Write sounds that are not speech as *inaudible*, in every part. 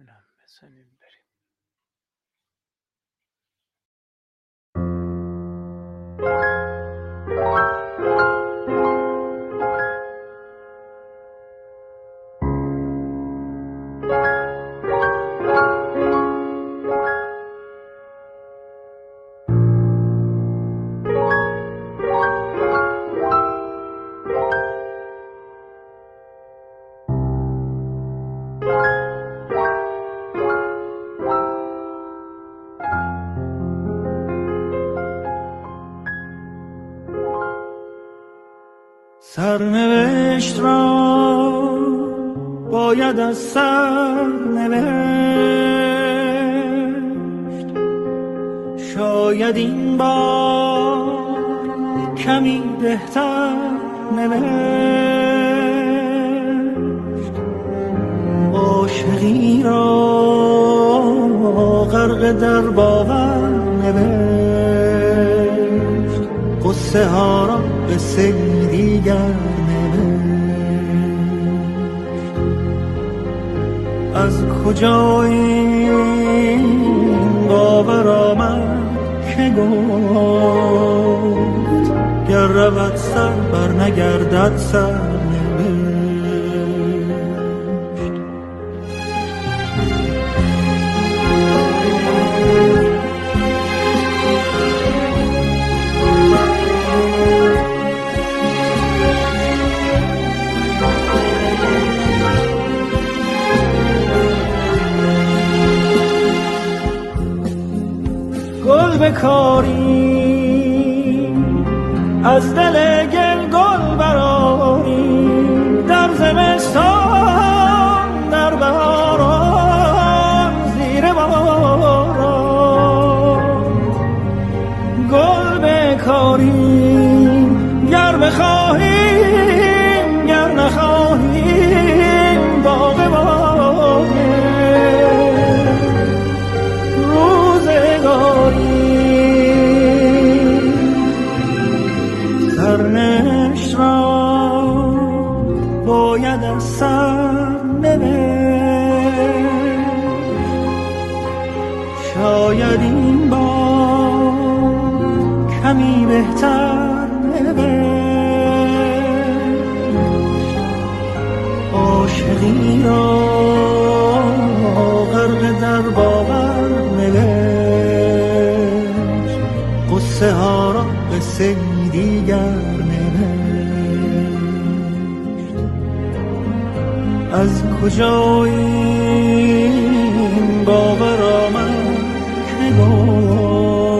اونم بزنیم بریم باید قصه ها را قصه دیگر از کجا این باور آمد که گفت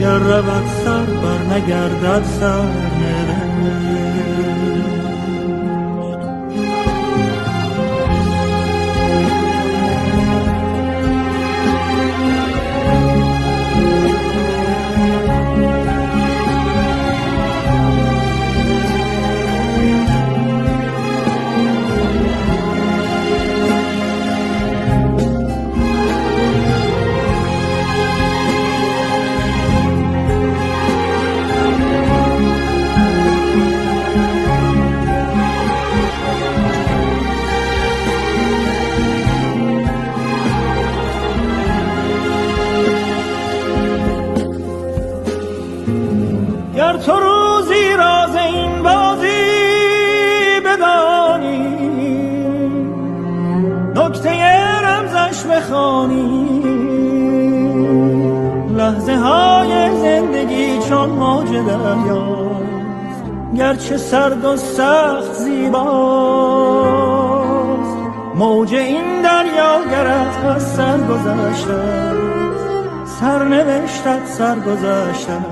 گر رود سر بر نگردد سر. دریاست گرچه سرد و سخت زیباست. موج این دریا گرت از سر گذشته سرنوشتت سر گذشته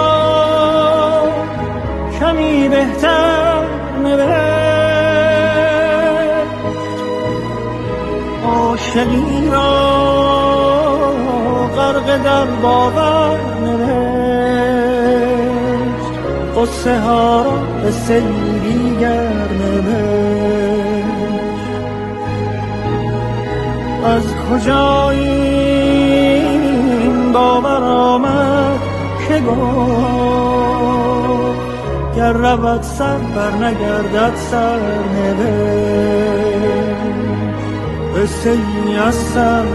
در باور نوشت. قصه ها را به سیری از کجا این باور آمد که گفت گر رود سر بر نگردد سر قصه ای از سر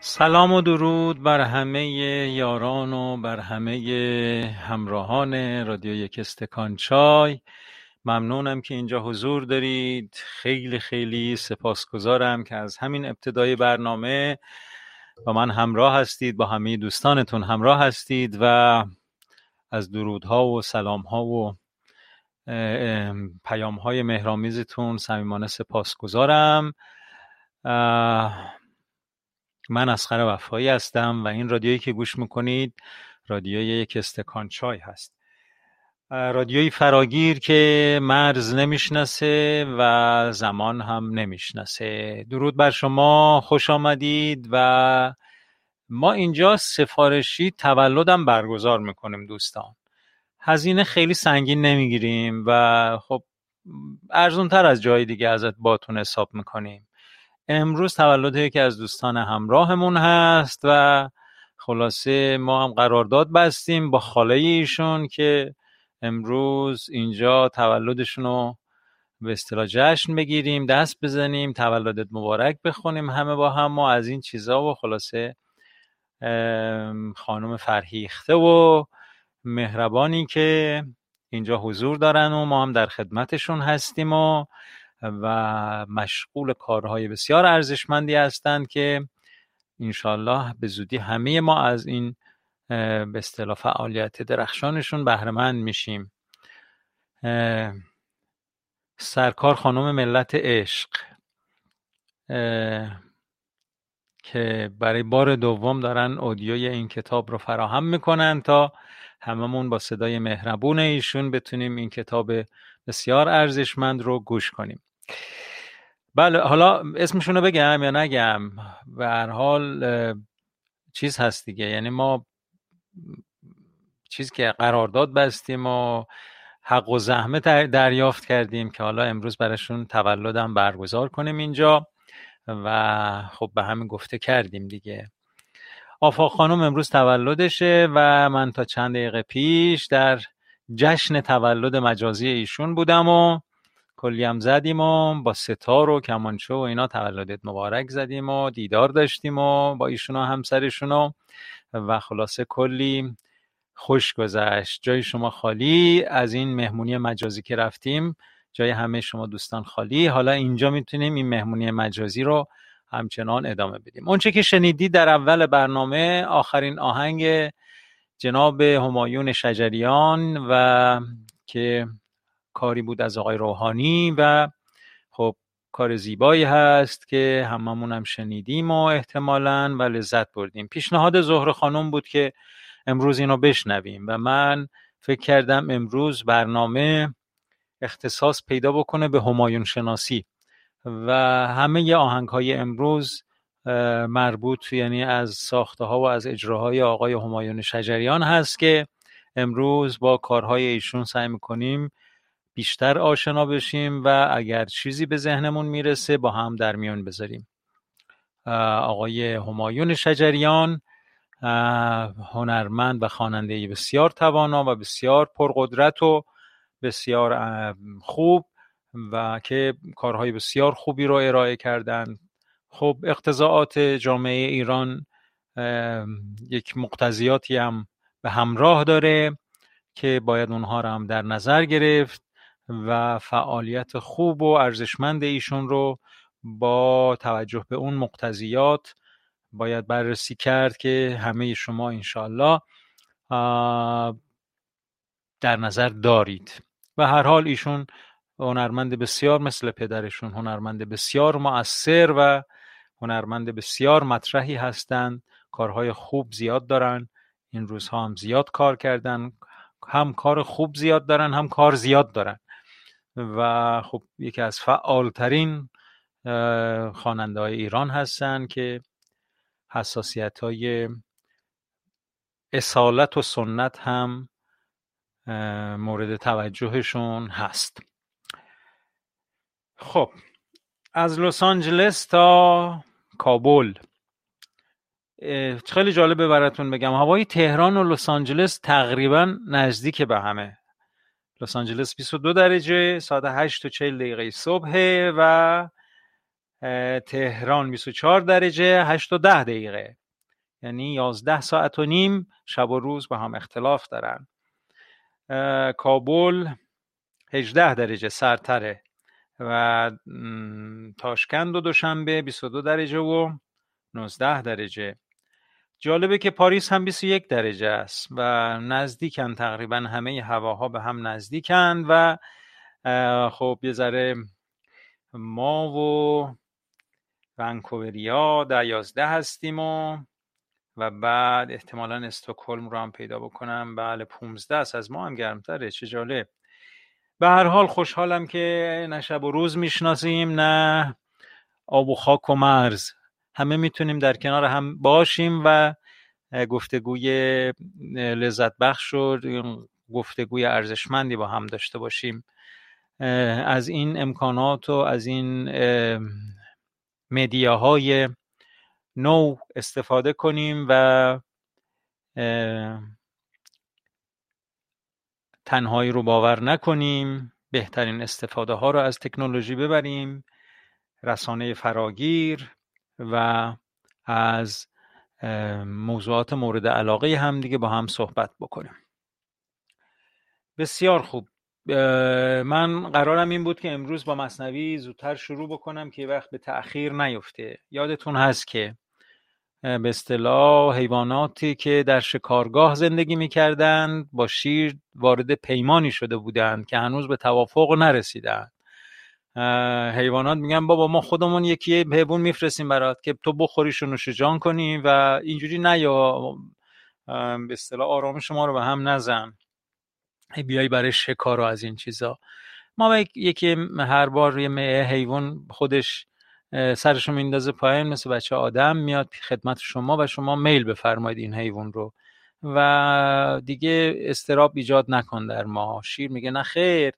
سلام و درود بر همه یاران و بر همه همراهان رادیو یک استکان چای. ممنونم که اینجا حضور دارید. خیلی خیلی سپاسگزارم که از همین ابتدای برنامه با من همراه هستید با همه دوستانتون همراه هستید و از درودها و سلامها و پیامهای مهرامیزتون صمیمانه سپاسگزارم من اسخر وفایی هستم و این رادیویی که گوش می‌کنید رادیوی یک استکان چای هست. رادیوی فراگیر که مرز نمی‌شناسه و زمان هم نمی‌شناسه. درود بر شما خوش آمدید و ما اینجا سفارشی تولدم برگزار می‌کنیم دوستان. هزینه خیلی سنگین نمی‌گیریم و خب ارزون تر از جای دیگه ازت باتون حساب می‌کنیم. امروز تولد یکی از دوستان همراهمون هست و خلاصه ما هم قرارداد بستیم با خاله ایشون که امروز اینجا تولدشون رو به اصطلاح جشن بگیریم دست بزنیم تولدت مبارک بخونیم همه با هم و از این چیزا و خلاصه خانم فرهیخته و مهربانی که اینجا حضور دارن و ما هم در خدمتشون هستیم و و مشغول کارهای بسیار ارزشمندی هستند که انشالله به زودی همه ما از این به اصطلاح فعالیت درخشانشون بهرهمند میشیم. سرکار خانم ملت عشق که برای بار دوم دارن اودیوی این کتاب رو فراهم می‌کنن تا هممون با صدای مهربون ایشون بتونیم این کتاب بسیار ارزشمند رو گوش کنیم. بله حالا اسمشون رو بگم یا نگم؟ به هر حال چیز هست دیگه. یعنی ما چیز که قرارداد بستیم و حق و زحمه دریافت کردیم که حالا امروز براشون تولدم برگزار کنیم اینجا و خب به همین گفته کردیم دیگه. آفاق خانم امروز تولدشه و من تا چند دقیقه پیش در جشن تولد مجازی ایشون بودم و کلی هم زدیم و با ستار و کمانچه و اینا تولدت مبارک زدیم و دیدار داشتیم و با ایشون و همسرشون و خلاصه کلی خوش گذشت. جای شما خالی از این مهمونی مجازی که رفتیم جای همه شما دوستان خالی. حالا اینجا می‌تونیم این مهمونی مجازی رو همچنان ادامه بدیم. اونچه که شنیدی در اول برنامه آخرین آهنگ جناب همایون شجریان و که کاری بود از آقای روحانی و خب کار زیبایی هست که هممون هم شنیدیم و احتمالا و لذت بردیم. پیشنهاد زهر خانم بود که امروز اینو بشنویم و من فکر کردم امروز برنامه اختصاص پیدا بکنه به همایون شناسی و همه آهنگ های امروز مربوط یعنی از ساخته ها و از اجراهای آقای همایون شجریان هست که امروز با کارهای ایشون سعی می‌کنیم بیشتر آشنا بشیم و اگر چیزی به ذهنمون می‌رسه با هم در میان بذاریم. آقای همایون شجریان هنرمند و خواننده بسیار توانا و بسیار پرقدرت و بسیار خوب و که کارهای بسیار خوبی رو ارائه کردند خب اقتضاعات جامعه ایران یک مقتضیاتی هم به همراه داره که باید اونها رو هم در نظر گرفت. و فعالیت خوب و ارزشمند ایشون رو با توجه به اون مقتضیات باید بررسی کرد که همه شما انشالله در نظر دارید. و هر حال ایشون هنرمند بسیار مثل پدرشون هنرمند بسیار مؤثر و هنرمند بسیار مطرحی هستند. کارهای خوب زیاد دارن. این روزها هم زیاد کار کردن. هم کار خوب زیاد دارن هم کار زیاد دارن. و خب یکی از فعالترین خواننده های ایران هستن که حساسیت های اصالت و سنت هم مورد توجهشون هست. خب از لس آنجلس تا کابل. خیلی جالبه براتون بگم. هوای تهران و لس آنجلس تقریبا نزدیک به همه. لس آنجلس 22 درجه ساعت 8 و 40 دقیقه صبح و تهران 24 درجه 8 و 10 دقیقه. یعنی 11 ساعت و نیم شب و روز با هم اختلاف دارن. کابل 18 درجه سرتره و تاشکند و دوشنبه 22 درجه و 19 درجه. جالبه که پاریس هم 21 درجه است و نزدیکن تقریبا همه هواها به هم نزدیکن و خب یه ذره ما و ونکووریا در یازده هستیم و و بعد احتمالا استکهلم رو هم پیدا بکنم. بله 15 است. از ما هم گرمتره. چه جالب. به هر حال خوشحالم که نه شب و روز می‌شناسیم نه آب و خاک و مرز. همه می‌تونیم در کنار هم باشیم و گفتگوی لذت بخش و گفتگوی ارزشمندی با هم داشته باشیم. از این امکانات و از این مدیاهای نو استفاده کنیم و تنهایی رو باور نکنیم بهترین استفاده ها رو از تکنولوژی ببریم رسانه فراگیر و از موضوعات مورد علاقه هم دیگه با هم صحبت بکنیم. بسیار خوب. من قرارم این بود که امروز با مصنوی زودتر شروع بکنم که وقت به تأخیر نیفته. یادتون هست که به اصطلاح حیواناتی که در شکارگاه زندگی می‌کردند با شیر وارد پیمانی شده بودند که هنوز به توافق نرسیدند. حیوانات میگن بابا ما خودمون یکی حیوان میفرستیم برات که تو بخوریش و نوش کنی و اینجوری نیا به اصطلاح آرام شما رو به هم نزن. بیای برای شکار و از این چیزا. ما یکی هر بار یه حیوان خودش سرشو میندازه پایین مثل بچه آدم میاد خدمت شما و شما میل بفرمایید این حیوان رو. و دیگه استراب ایجاد نکن در ما. شیر میگه نه خیر.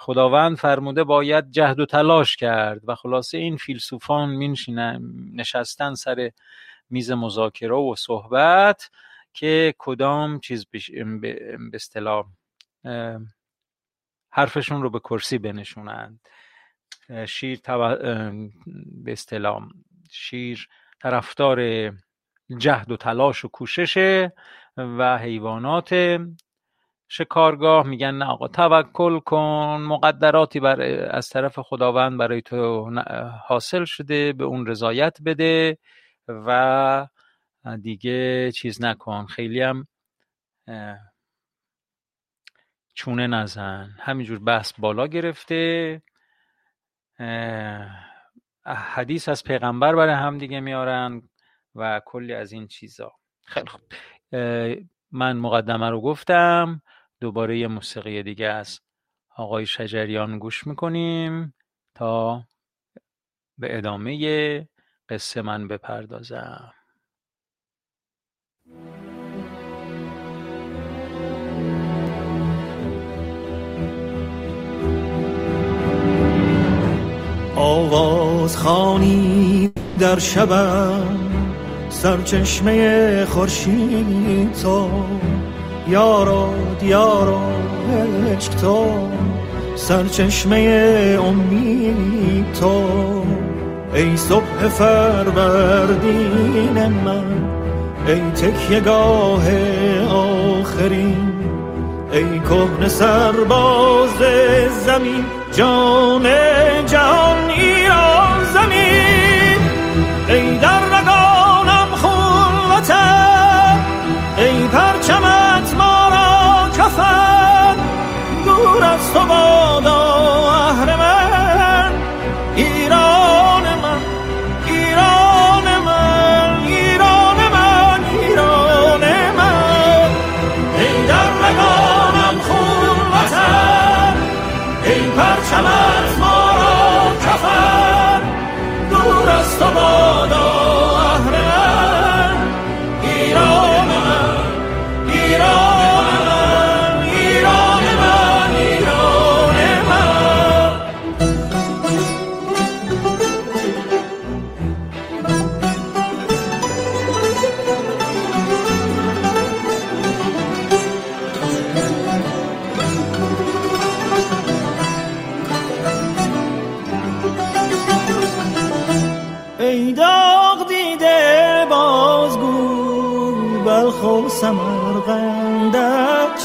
خداوند فرموده باید جهد و تلاش کرد و خلاصه این فیلسوفان مینشینن نشستن سر میز مذاکره و صحبت که کدام چیز به اصطلاح حرفشون رو به کرسی بنشونند. شیر به اصطلاح شیر طرفدار جهد و تلاش و کوششه و حیوانات شکارگاه میگن نه آقا توکل کن مقدراتی بر از طرف خداوند برای تو حاصل شده به اون رضایت بده و دیگه چیز نکن. خیلی هم چونه نزن. همینجور بحث بالا گرفته. حدیث از پیغمبر برای هم دیگه میارن و کلی از این چیزا. خیلی خوب. من مقدمه رو گفتم. دوباره یه موسیقی دیگه از آقای شجریان گوش می‌کنیم تا به ادامه قصه من بپردازم. آواز خانی در شبم سرچشمه خورشید تو. یارو دیارو عشق تو سرچشمه امید تو. ای صبح فروردین من ای تکیه گاه آخرین. ای کهن سرباز زمین جان جهان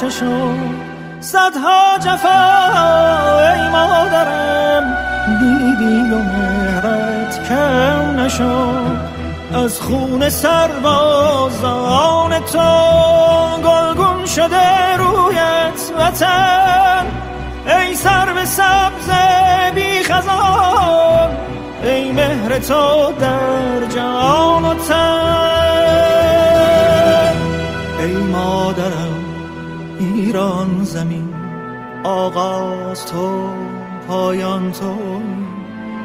چشم صدها جفا ای مادرم دیدی و مهرت کم نشد از خون سربازان تو گلگون شده رویت وطن. ای سر به سبز بی خزان ای مهر تو در جان و تن. ای مادرم ایران زمین آغاز تو پایان تو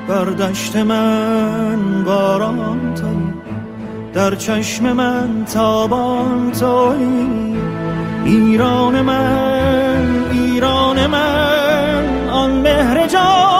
بر دشت من باران توی در چشم من تابان توی ایران من ایران من آن مهر جاویدان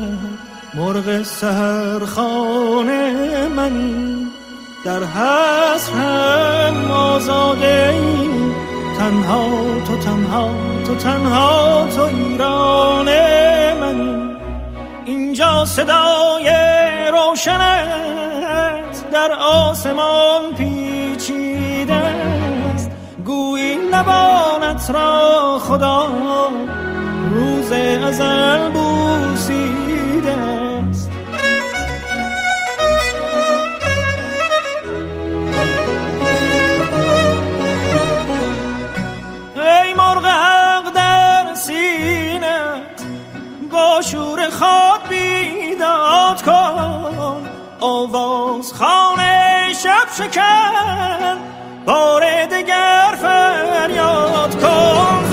مرغ سهرخانه منی در حسرم آزاده تنها تو تنها تو تنها تو ایران منی اینجا صدای روشنت در آسمان پیچیده است. گویی نبانت را خدا. روز ازل بوسیده آواز خانه شب شکن بار دگر فریاد کن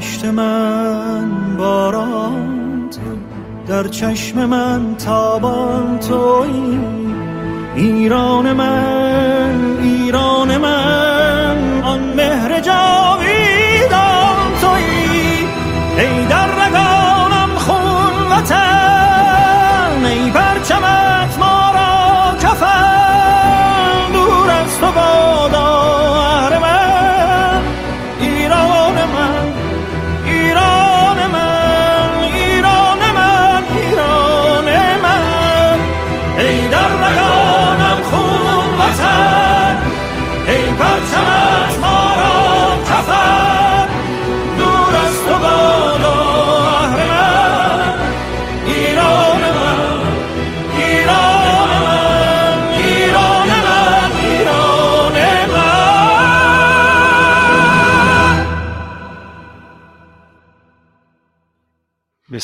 دشت من باران تو در چشم من تابان توی ایران من ایران من.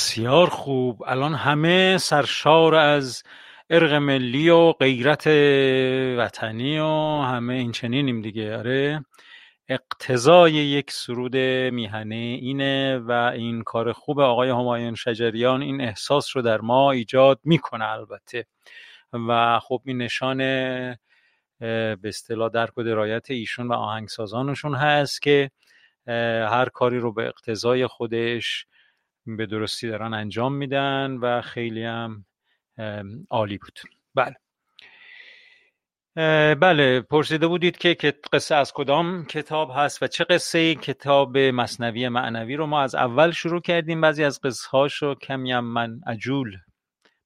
بسیار خوب. الان همه سرشار از ارق ملی و غیرت وطنی و همه این چنینیم دیگه. آره. اقتضای یک سرود میهنه اینه و این کار خوب آقای همایون شجریان این احساس رو در ما ایجاد می‌کنه البته. و خب این نشان به اصطلاح درک و درایت ایشون و آهنگسازانشون هست که هر کاری رو به اقتضای خودش به درستی دارن انجام میدن و خیلی هم عالی بود. بله. بله پرسیده بودید که قصه از کدام کتاب هست و چه قصه کتاب مصنوی معنوی رو ما از اول شروع کردیم. بعضی از قصه هاش رو کمی هم من عجول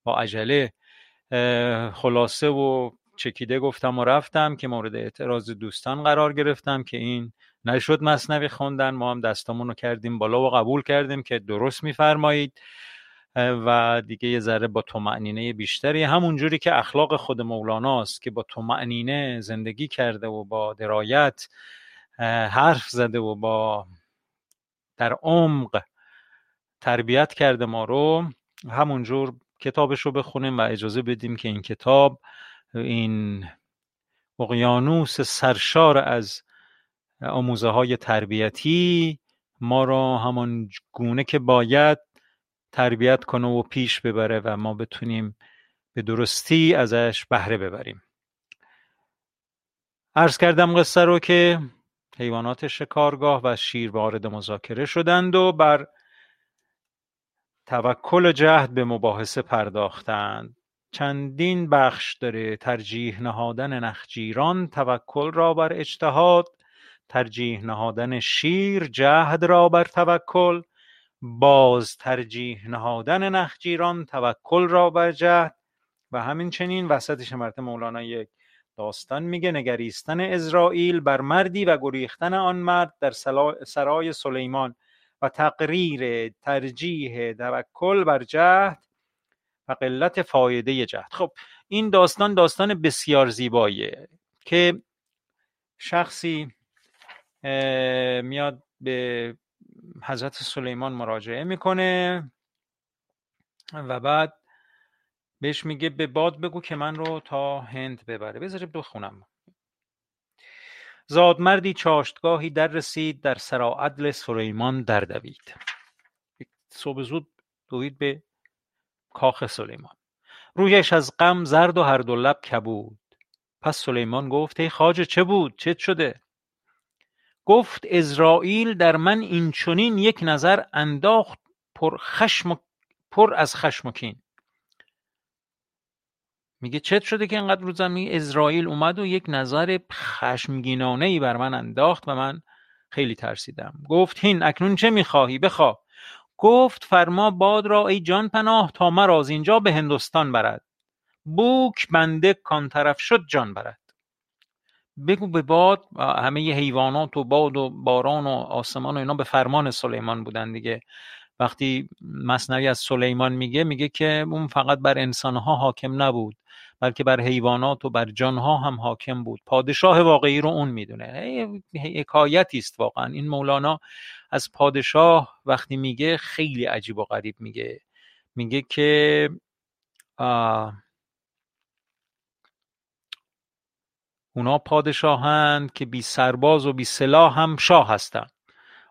با عجله خلاصه و چکیده گفتم و رفتم که مورد اعتراض دوستان قرار گرفتم که این نشد مصنوی خوندن ما هم دستامون رو کردیم بالا و قبول کردیم که درست میفرمایید. و دیگه یه ذره با معنینه بیشتری همون جوری که اخلاق خود مولاناست که با معنینه زندگی کرده و با درایت حرف زده و با در عمق تربیت کرده ما رو همونجور کتابش رو بخونیم و اجازه بدیم که این کتاب این اقیانوس سرشار از آموزه های تربیتی ما را همان گونه که باید تربیت کنه و پیش ببره و ما بتونیم به درستی ازش بهره ببریم. عرض کردم قصه رو که حیوانات شکارگاه و شیر وارد مذاکره شدند و بر توکل جهد به مباحثه پرداختند. چندین بخش داره. ترجیح نهادن نخجیران توکل را بر اجتهاد ترجیح نهادن شیر جهد را بر توکل باز ترجیح نهادن نخجیران توکل را بر جهد. و همین چنین وسطش مرت مولانا یک داستان میگه نگریستن اسرائیل بر مردی و گریختن آن مرد در سرای سلیمان و تقریر ترجیح توکل بر جهد و قلت فایده جهد. خب این داستان داستان بسیار زیباییه که شخصی میاد به حضرت سلیمان مراجعه می‌کنه و بعد بهش میگه به باد بگو که من رو تا هند ببره. بذارید بخونم. زادمردی چاشتگاهی در رسید در سراعدل سلیمان در دوید. صبح زود دوید به کاخ سلیمان. رویش از غم زرد و هر دو لب کبود. پس سلیمان گفت ای خواجه چه بود؟ چه شده؟ گفت ازرائیل در من این چنین یک نظر انداخت پر خشم پر از خشم و کین. میگه چت شده که اینقدر رو زمین اسرائیل اومد و یک نظر خشمگینانه ای بر من انداخت و من خیلی ترسیدم. گفت هین اکنون چه می‌خواهی؟ بخواه گفت فرما باد را ای جان پناه تا مرا از اینجا به هندوستان برد. بوک بنده کان طرف شد جان برد. بگو به باد همه حیوانات و باد و باران و آسمان و اینا به فرمان سلیمان بودن دیگه. وقتی مصنوی از سلیمان میگه میگه که اون فقط بر انسانها حاکم نبود بلکه بر حیوانات و بر جانها هم حاکم بود. پادشاه واقعی رو اون می‌دونه. حکایتی است واقعا. این مولانا از پادشاه وقتی میگه خیلی عجیب و غریب میگه. میگه که اونا پادشاهند که بی سرباز و بی سلاح هم شاه هستند.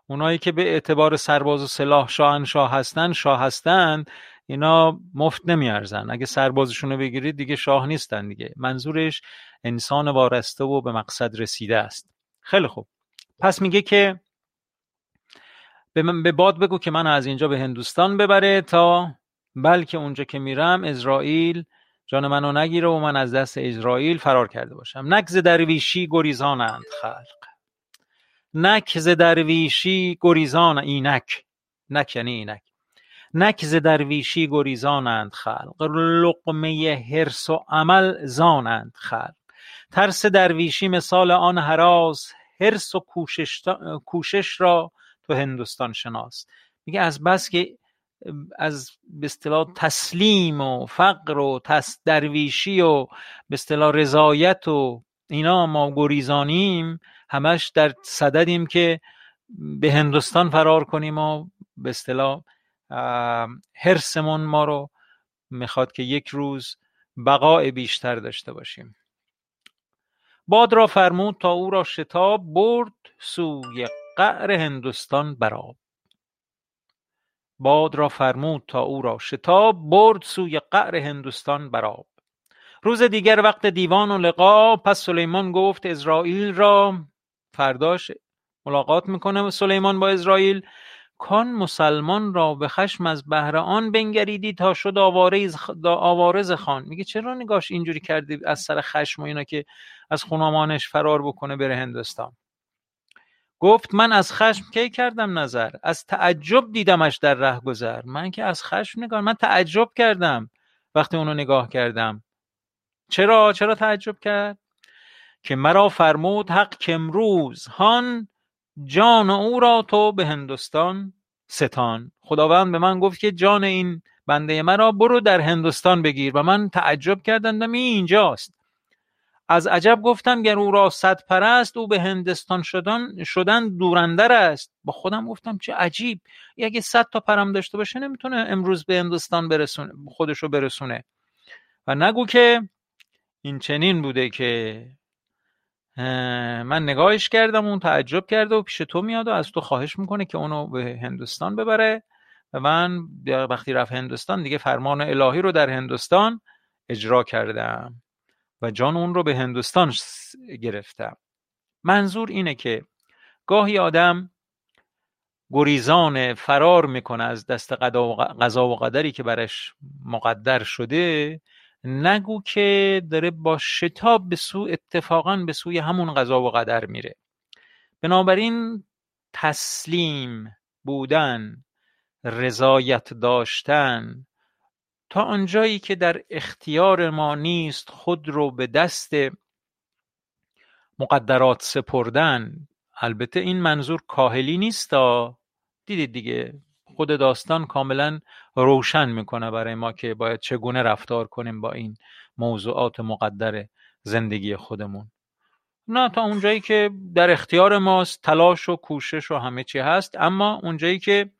اونایی که به اعتبار سرباز و سلاح شاه هستن شاه هستند اینا مفت نمیارزن. اگه سربازشون رو بگیرید دیگه شاه نیستن دیگه. منظورش انسان وارسته و به مقصد رسیده است. خیلی خوب. پس میگه که به باد بگو که من از اینجا به هندوستان ببره تا بلکه اونجا که میرم اسرائیل جان منو نگیره و من از دست اسرائیل فرار کرده باشم. نکز درویشی گریزانند خلق. نکز درویشی گریزان اینک. نک یعنی اینک. نکز درویشی گریزانند خلق. لقمه حرس و عمل زانند خلق. ترس درویشی مثال آن هراس حرس و کوشش, کوشش را تو هندوستان شناس میگه از بس که از به اصطلاح تسلیم و فقر و تس درویشی و به اصطلاح رضایت و اینا ما گریزانیم همش در صددیم که به هندوستان فرار کنیم و به اصطلاح هرسمون ما رو می‌خواد که یک روز بقای بیشتر داشته باشیم. باد را فرمود تا او را شتاب برد سوی قعر هندوستان براب باد را فرمود تا او را شتاب برد سوی قعر هندوستان براب روز دیگر وقت دیوان و لقا پس سلیمان گفت اسرائیل را فرداش ملاقات می‌کنه سلیمان با اسرائیل کان مسلمان را به خشم از بهر آن بنگریدی تا شد آوارز, آوارز خان. میگه چرا نگاش اینجوری کردی از سر خشم و اینا که از خونامانش فرار بکنه بره هندوستان؟ گفت من از خشم کی کردم نظر؟ از تعجب دیدمش در ره گذر من که از خشم نگاه من تعجب کردم وقتی اونو نگاه کردم. چرا؟ چرا تعجب کرد؟ که مرا فرمود حق که امروز هان جان او را تو به هندوستان ستان. خداوند به من گفت که جان این بنده مرا برو در هندوستان بگیر و من تعجب کردم این اینجاست. از عجب گفتم گر او را صد پرست او به هندوستان شدن شدن دورندر است. با خودم گفتم چه عجیب. اگه صد تا پرم داشته باشه نمی‌تونه امروز به هندوستان برسونه خودشو برسونه. و نگو که این چنین بوده که من نگاهش کردم اون تعجب کرده و پیش تو میاد و از تو خواهش می‌کنه که اونو به هندوستان ببره. و من وقتی رفت هندوستان دیگه فرمان الهی رو در هندوستان اجرا کردم. و جان اون رو به هندوستان گرفتم. منظور اینه که گاهی آدم گریزان فرار می‌کنه از دست قضا و قدری که برش مقدر شده نگو که داره با شتاب به سو اتفاقا به سوی همون قضا و قدر میره. بنابراین تسلیم بودن رضایت داشتن تا آنجایی که در اختیار ما نیست خود رو به دست مقدرات سپردن. البته این منظور کاهلی نیست دیدید دیگه خود داستان کاملا روشن می‌کنه برای ما که باید چگونه رفتار کنیم با این موضوعات مقدر زندگی خودمون. نه تا اونجایی که در اختیار ماست تلاش و کوشش و همه چی هست اما اونجایی که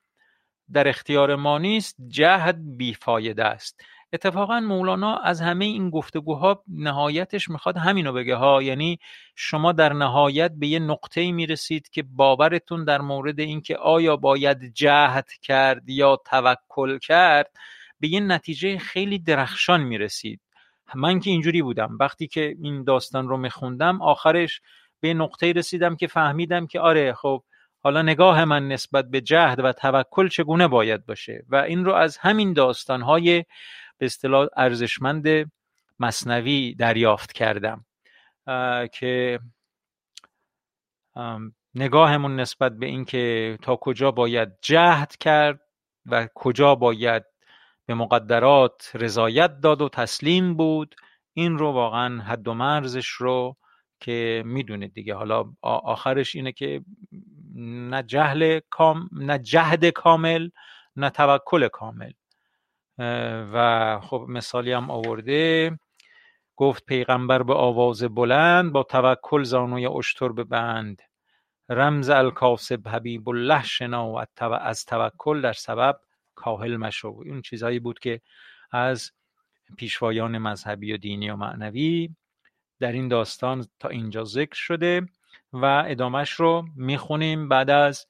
در اختیار ما نیست جهد بیفایده است. اتفاقا مولانا از همه این گفتگوها نهایتش می‌خواد همینو بگه ها یعنی شما در نهایت به یه نقطه می‌رسید که باورتون در مورد اینکه آیا باید جهد کرد یا توکل کرد به یه نتیجه خیلی درخشان می‌رسید. من که اینجوری بودم. وقتی که این داستان رو میخوندم آخرش به نقطه رسیدم که فهمیدم که آره خب حالا نگاه من نسبت به جهد و توکل چگونه باید باشه و این رو از همین داستانهای به اصطلاح ارزشمند مصنوی دریافت کردم که نگاهمون نسبت به اینکه تا کجا باید جهد کرد و کجا باید به مقدرات رضایت داد و تسلیم بود این رو واقعا حد و مرزش رو که می‌دونید دیگه. حالا آخرش اینه که نه جهل کام نه جهد کامل نه توکل کامل. و خب مثالی هم آورده. گفت پیغمبر به آواز بلند با توکل زانوی اشتر بند. رمز الکاسب حبیب الله شنا و از توکل در سبب کاهل مشو. اون چیزهایی بود که از پیشوایان مذهبی و دینی و معنوی. در این داستان تا اینجا ذکر شده و ادامش رو می‌خونیم. بعد از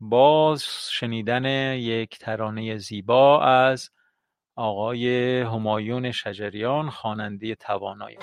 باز شنیدن یک ترانه زیبا از آقای همایون شجریان خواننده توانایی.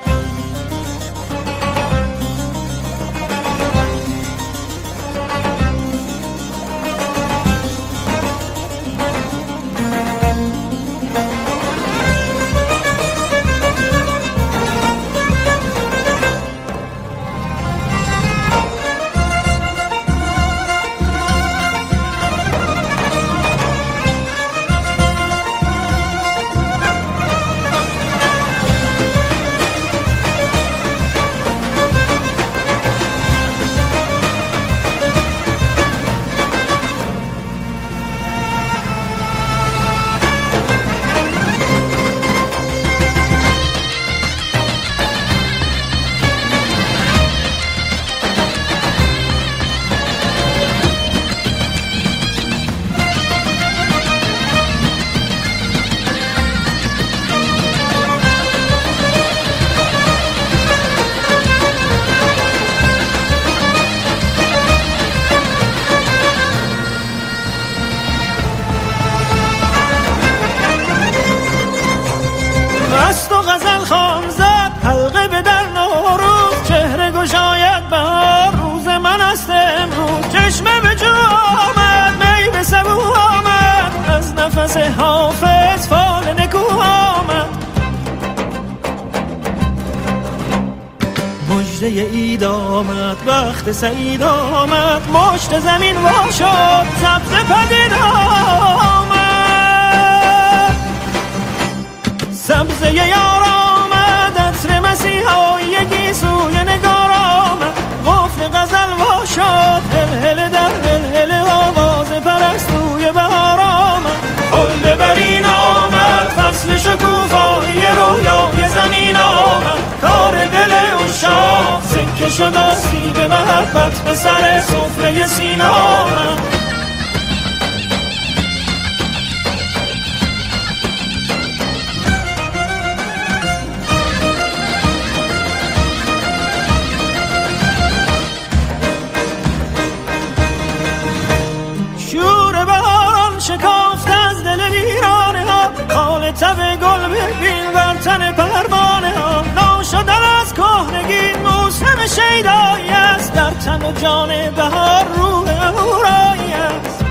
تن و جان بهار روح اورایی است.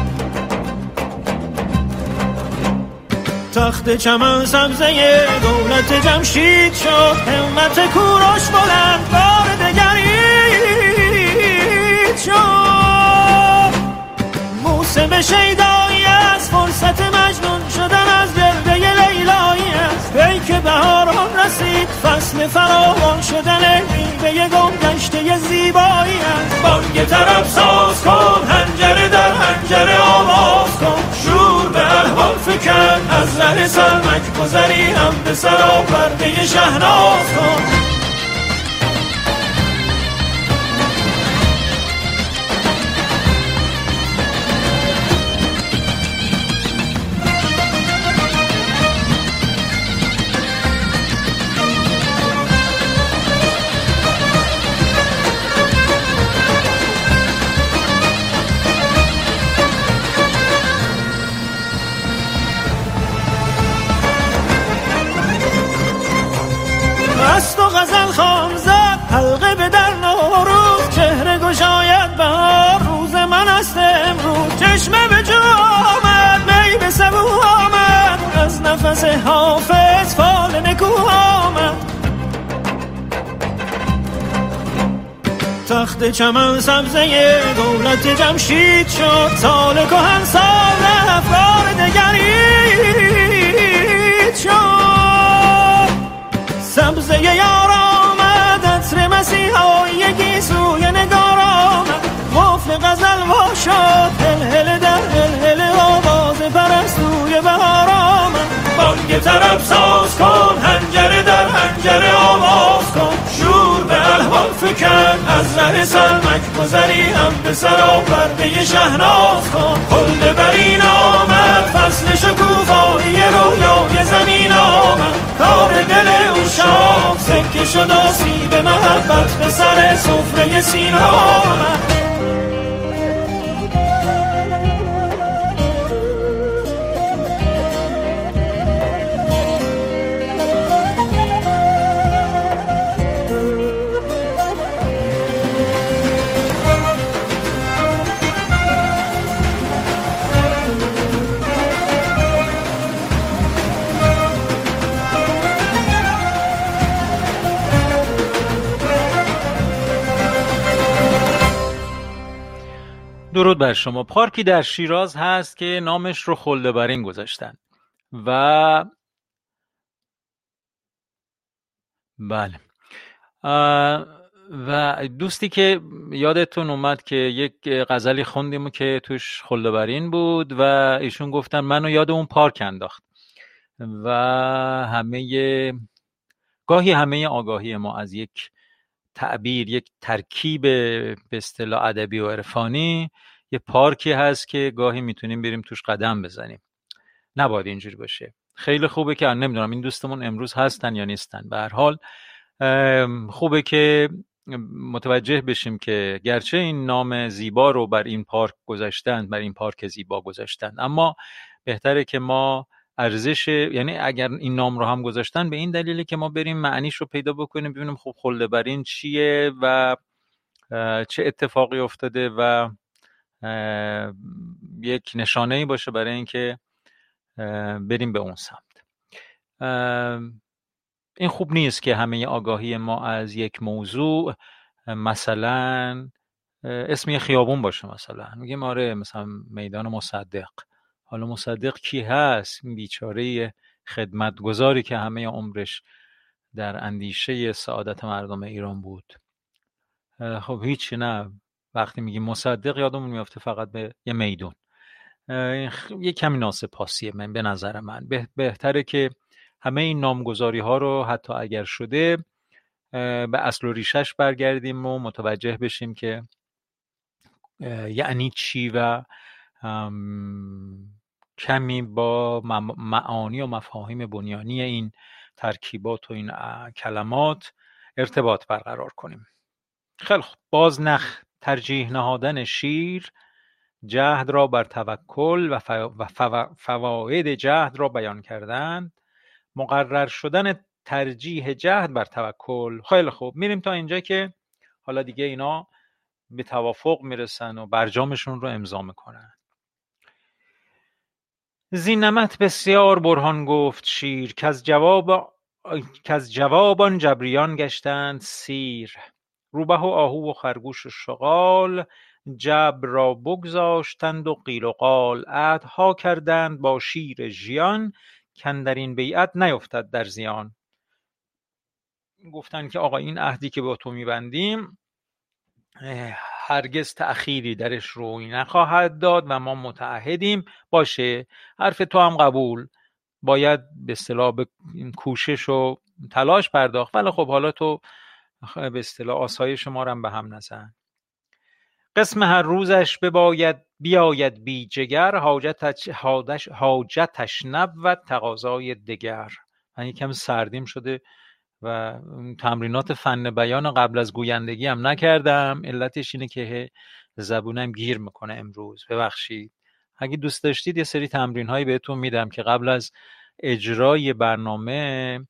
تخت چمن سبزه دولت جمشید شد همت کوروش بلند بار دگرید شد. موسم شیدایی است فرصت مجنون پیک بهاران رسید. فصل فراوان شدن میوه گم گشته زیبایی است بانگ طرب ساز کن هنجره در هنجره آواز کن. شور به احوال فکن از ره سلمک گذری هم به سرا پرده شهناز کن. نفس حافظ فال نکو آمد. تخت چمن سبزه دولت جمشید شد سال کهن سال افکار دگرید شد. سبزه یار آمد عطر مسیحایی یکی سوی نگار آمد. قفل غزل وا شد هل هل در هل هل آواز پرستوی بهار آمد. بانگ طرب ساز کن هنجره در هنجره آواز کن. شور به الحال فکن از ره سلمک گذری هم به سرا پرده شهناز کن. کل برین آمد فصل شکوفایی رویای زمین آمد. کار دل اوشاق سکه شد آسیب محبت به سر سفره سینه آمد. درود بر شما. پارکی در شیراز هست که نامش رو خلده برین گذاشتن. و بله. و دوستی که یادتون اومد که یک غزلی خوندیم که توش خلده بود و ایشون گفتن منو یاد اون پارک انداخت. و همه گاهی همه آگاهی ما از یک تعبیر یک ترکیب به اصطلاح ادبی و عرفانی یه پارکی هست که گاهی می‌تونیم بریم توش قدم بزنیم. نباید اینجوری باشه. خیلی خوبه که نمی‌دونم این دوستمون امروز هستن یا نیستن. به هر حال خوبه که متوجه بشیم که گرچه این نام زیبا رو بر این پارک گذاشتن بر این پارک زیبا گذاشتن اما بهتره که ما ارزش یعنی اگر این نام رو هم گذاشتن به این دلیلی که ما بریم معنیش رو پیدا بکنیم ببینیم خب خلده بر این چیه و چه اتفاقی افتاده و یک نشانه ای باشه برای اینکه بریم به اون سمت. این خوب نیست که همه آگاهی ما از یک موضوع مثلا اسم یه خیابون باشه مثلا. میگیم آره مثلا میدان مصدق. حالا مصدق کی هست؟ این بیچاره خدمتگذاری که همه عمرش در اندیشه سعادت مردم ایران بود. خب هیچی نه. وقتی میگیم مصدق یادمون میافته فقط به یه میدون. یه کمی ناسپاسیه من به نظر من. بهتره که همه این نامگذاری ها رو حتی اگر شده به اصل و ریشش برگردیم و متوجه بشیم که یعنی چی و کمی با معانی و مفاهیم بنیانی این ترکیبات و این کلمات ارتباط برقرار کنیم. خیلی خوب. باز نخ ترجیح نهادن شیر جهد را بر توکل و فواید جهد را بیان کردن. مقرر شدن ترجیح جهد بر توکل. خیلی خوب. میریم تا اینجا که حالا دیگه اینا به توافق می‌رسن و برجامشون رو امضا می‌کنن. زینمت بسیار برهان گفت شیر. که از جواب که از جوابان جبریان گشتند سیر. روبه و آهو و خرگوش و شغال جبر را بگذاشتند و قیل و قال عهدها کردند با شیر ژیان در این بیعت نیفتد در زیان. گفتن که آقا این عهدی که با تو میبندیم هرگز تأخیری درش روی نخواهد داد و ما متعهدیم. باشه حرف تو هم قبول. باید به اصطلاح به کوشش و تلاش پرداخت. ولی خب حالا تو به اصطلاح آسایش ما هم به هم نزن. قسم هر روزش بباید بیاید بی جگر حاجتش, حاجتش و تقاضای دگر. من یکم سردیم شده و تمرینات فن بیان قبل از گویندگی هم نکردم. علتش اینه که زبونم گیر می‌کنه امروز. ببخشید. اگه دوست داشتید یه سری تمرین هایی بهتون میدم که قبل از اجرای برنامه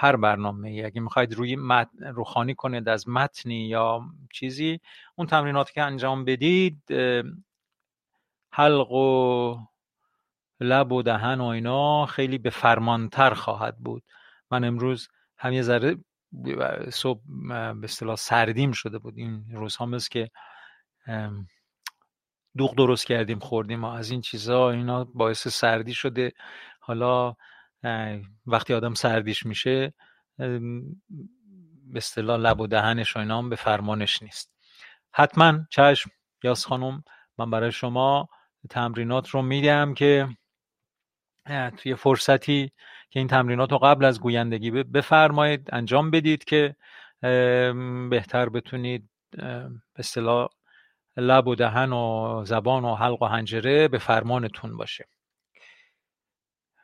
هر برنامه اگه می‌خواید روی روخانی کنید از متنی یا چیزی اون تمرینات که انجام بدید حلق و لب و دهن و اینا خیلی به فرمانتر خواهد بود. من امروز هم یه ذره صبح به اصطلاح سردیم شده بود. این روزها مثل که دوغ درست کردیم خوردیم و از این چیزها اینا باعث سردی شده. حالا وقتی آدم سردیش میشه به اصطلاح لب و دهنش و اینا به فرمانش نیست. حتما چشم یاس خانم من برای شما تمرینات رو میدم که توی فرصتی که این تمرینات رو قبل از گویندگی بفرمایید انجام بدید که بهتر بتونید به اصطلاح لب و دهن و زبان و حلق و حنجره به فرمانتون باشه.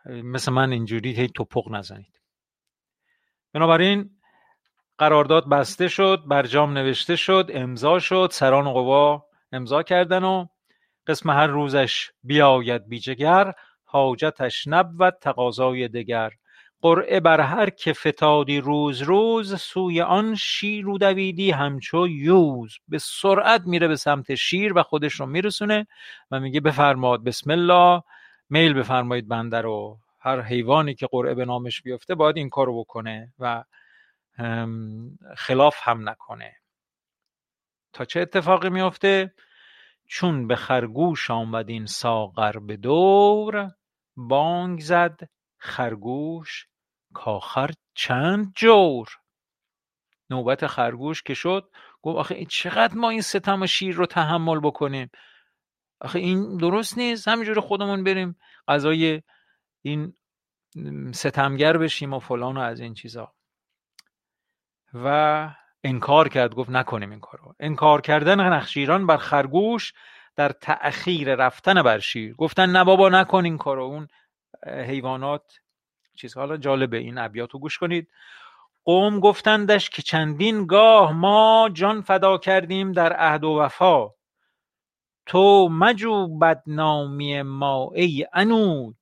مثل من اینجوری هی توپق نزنید. بنابراین قرارداد بسته شد برجام نوشته شد امضا شد سران قوا امضا کردن و قسم هر روزش بیاید بیجگر حاجتش نبود تقاضای دگر. قرعه بر هر که فتادی روز روز سوی آن شیر رو دویدی همچو یوز. به سرعت میره به سمت شیر و خودش رو میرسونه و میگه بفرماد بسم الله. میل بفرمایید بنده رو. هر حیوانی که قرعه به نامش بیفته باید این کارو بکنه و خلاف هم نکنه. تا چه اتفاقی میفته؟ چون به خرگوش آمد این ساغر به دور بانگ زد خرگوش کاخر چند جور. نوبت خرگوش که شد گفت آخه چقدر ما این ستم شیر رو تحمل بکنیم؟ آخه این درست نیست. همینجور خودمون بریم غذای این ستمگر بشیم و فلان و از این چیزا. و انکار کرد گفت نکنیم این کارو. انکار کردن نخشیران بر خرگوش در تأخیر رفتن بر شیر. گفتن نه بابا نکن این کارو. اون حیوانات چیز حالا جالبه این ابیات رو گوش کنید. قوم گفتندش که چندین گاه ما جان فدا کردیم در عهد و وفا. تو مجو بدنامی ما ای انود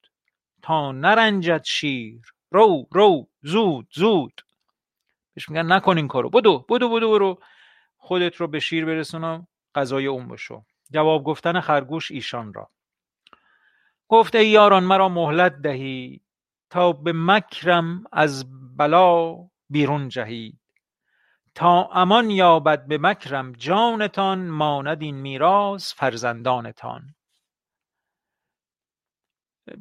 تا نرنجد شیر. رو رو زود زود. بهش میگن نکن این کارو. بدو بدو بدو برو خودت رو به شیر برسونم غذای اون بشو. جواب گفتن خرگوش ایشان را. گفت ای یاران مرا مهلت دهید تا به مکرم از بلا بیرون جهید تا امان یابد به مکرم جانتان ماند این میراث فرزندانتان.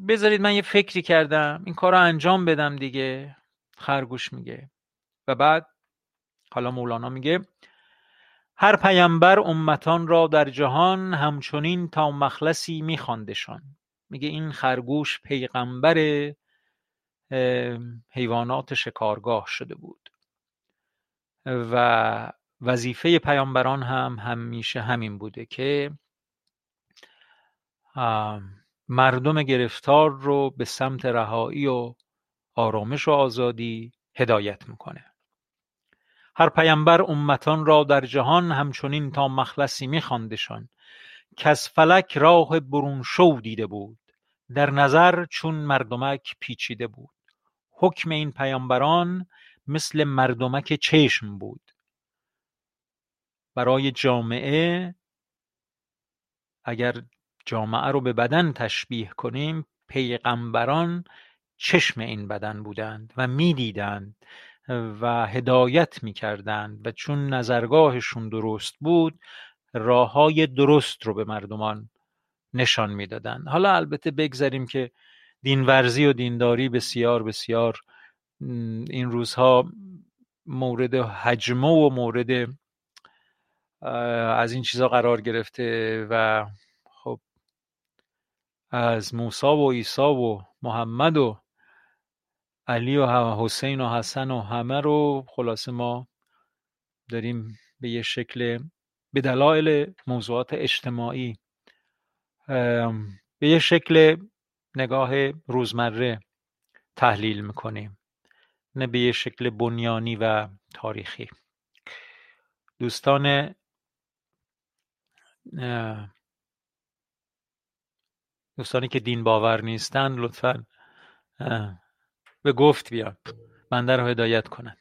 بذارید من یه فکری کردم این کار رو انجام بدم دیگه خرگوش میگه. و بعد حالا مولانا میگه هر پیامبر امتان را در جهان همچنین تا مخلصی میخواندشان. میگه این خرگوش پیغمبر حیوانات شکارگاه شده بود. و وظیفه پیامبران هم همیشه همین بوده که مردم گرفتار رو به سمت رهایی و آرامش و آزادی هدایت می‌کنه. هر پیامبر امتان را در جهان همچنین تا مخلصی میخواندشان. کس فلک راه برون شو دیده بود. در نظر چون مردمک پیچیده بود. حکم این پیامبران مثل مردمک چشم بود. برای جامعه اگر جامعه رو به بدن تشبیه کنیم پیغمبران چشم این بدن بودند و می‌دیدند و هدایت می‌کردند و چون نظرگاهشون درست بود راه های درست رو به مردمان نشان می‌دادند. حالا البته بگذاریم که دینورزی و دینداری بسیار بسیار این روزها مورد حجمه و مورد از این چیزا قرار گرفته و خب از موسی و عیسی و محمد و علی و حسین و حسن و همه رو خلاصه ما داریم به یه شکل به دلایل موضوعات اجتماعی به یه شکل نگاه روزمره تحلیل می‌کنیم. به یه شکل بنیانی و تاریخی. دوستان دوستانی که دین باور نیستند لطفا به گفت بیان. بنده رو هدایت کنند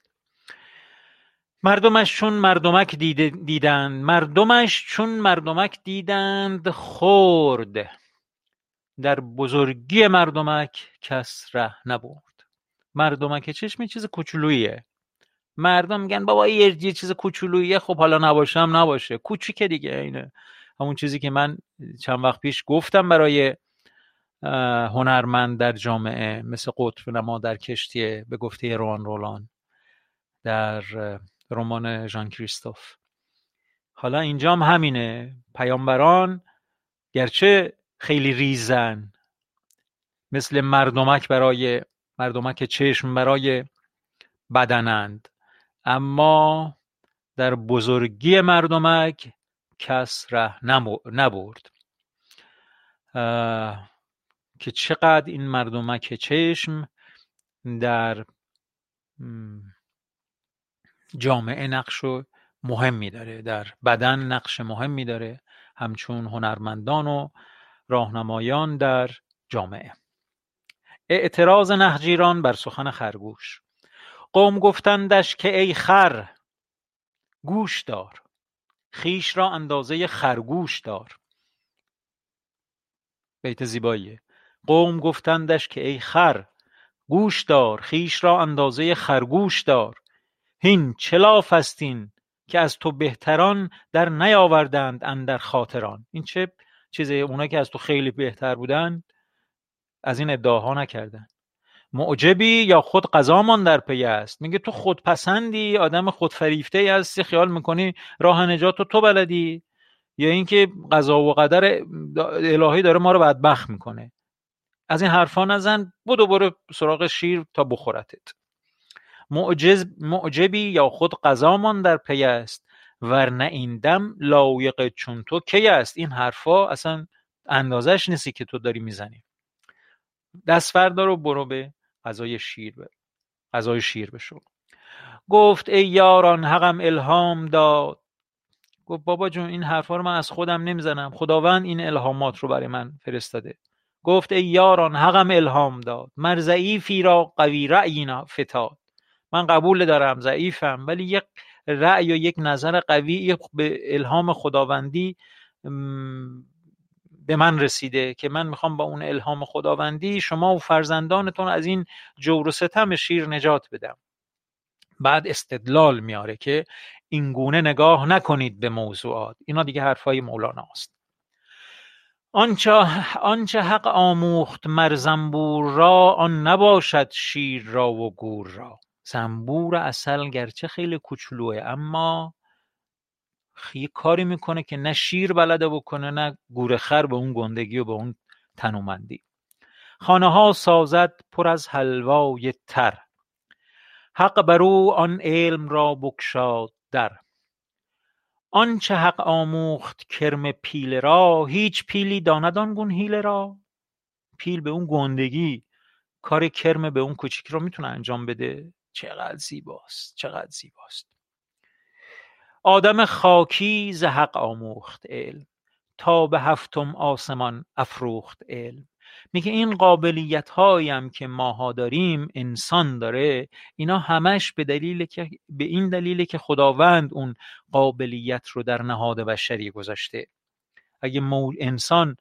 مردمش چون مردمک دیدند. مردمش چون مردمک دیدند خورد در بزرگی مردمک کس ره نبرد. مردمک چشم چیز کوچولوییه. مردم میگن بابا یه, یه چیز کوچولوییه خب حالا نباشم نباشه. کوچیکه دیگه اینه. همون چیزی که من چند وقت پیش گفتم برای هنرمند در جامعه مثل قطب نما در کشتیه به گفته روان رولان در رمان ژان کریستوف. حالا اینجا هم همینه. پیامبران گرچه خیلی ریزن مثل مردمک برای مردمک چشم برای بدنند. اما در بزرگی مردمک کس ره نبرد. که چقدر این مردمک چشم در جامعه نقش مهمی داره در بدن نقش مهمی داره. همچون هنرمندان و راهنمایان در جامعه. اعتراض نهجیران بر سخن خرگوش. قوم گفتندش که ای خر گوش دار. خیش را اندازه خرگوش دار. بیت زیباییه قوم گفتندش که ای خر گوش دار. خیش را اندازه خرگوش دار. هین چلاف استین که از تو بهتران در نیاوردند اندر خاطران؟ این چه چیزه؟ اونا که از تو خیلی بهتر بودن از این ادعاها نکردن معجبی یا خود قضامان در پی است؟ میگه تو خودپسندی آدم خودفریفته ای هستی خیال می‌کنی راه نجات تو, تو بلدی؟ یا اینکه قضا و قدر الهی داره ما رو بدبخت می‌کنه؟ از این حرفا نزن بدو برو سراغ شیر تا بخورتت. معجز معجبی یا خود قضامان در پی است ورنه این دم لایق چون تو کی است؟ این حرفا اصلا اندازش نیستی که تو داری می‌زنی. دست رو برو به غذای شیر به غذای شیر بشو گفت ای یاران حقم الهام داد. گفت بابا جون این حرفا رو من از خودم نمی‌زنم. خداوند این الهامات رو برای من فرستاده. گفت ای یاران حقم الهام داد. مر ضعیفی را قوی رأینا فتاد. من قبول دارم ضعیفم ولی یک رأی و یک نظر قوی به الهام خداوندی به من رسیده که من می‌خوام با اون الهام خداوندی شما و فرزندانتون از این جور و ستم شیر نجات بدم. بعد استدلال میاره که این گونه نگاه نکنید به موضوعات. اینا دیگه حرفای مولانا است. آنچه, آنچه حق آموخت مر زنبور را آن نباشد شیر را و گور را. زنبور اصل گرچه خیلی کوچولوه اما یه کاری می‌کنه که نه شیر بلده بکنه نه گور خر به اون گندگی و به اون تنومندی. خانه ها سازد پر از حلوای تر. حق بر آن علم را بکشاد در. آنچه حق آموخت کرم پیله را هیچ پیلی داند آن گون حیله را. پیل به اون گندگی کار کرم به اون کوچیک رو می‌تونه انجام بده. چقدر زیباست چقدر زیباست. آدم خاکی ز حق آموخت علم تا به هفتم آسمان افروخت علم. میگه این قابلیت هایی که ماها داریم انسان داره اینا همش به دلیل که به این دلیل که خداوند اون قابلیت رو در نهاد بشری گذاشته. اگه مو... انسان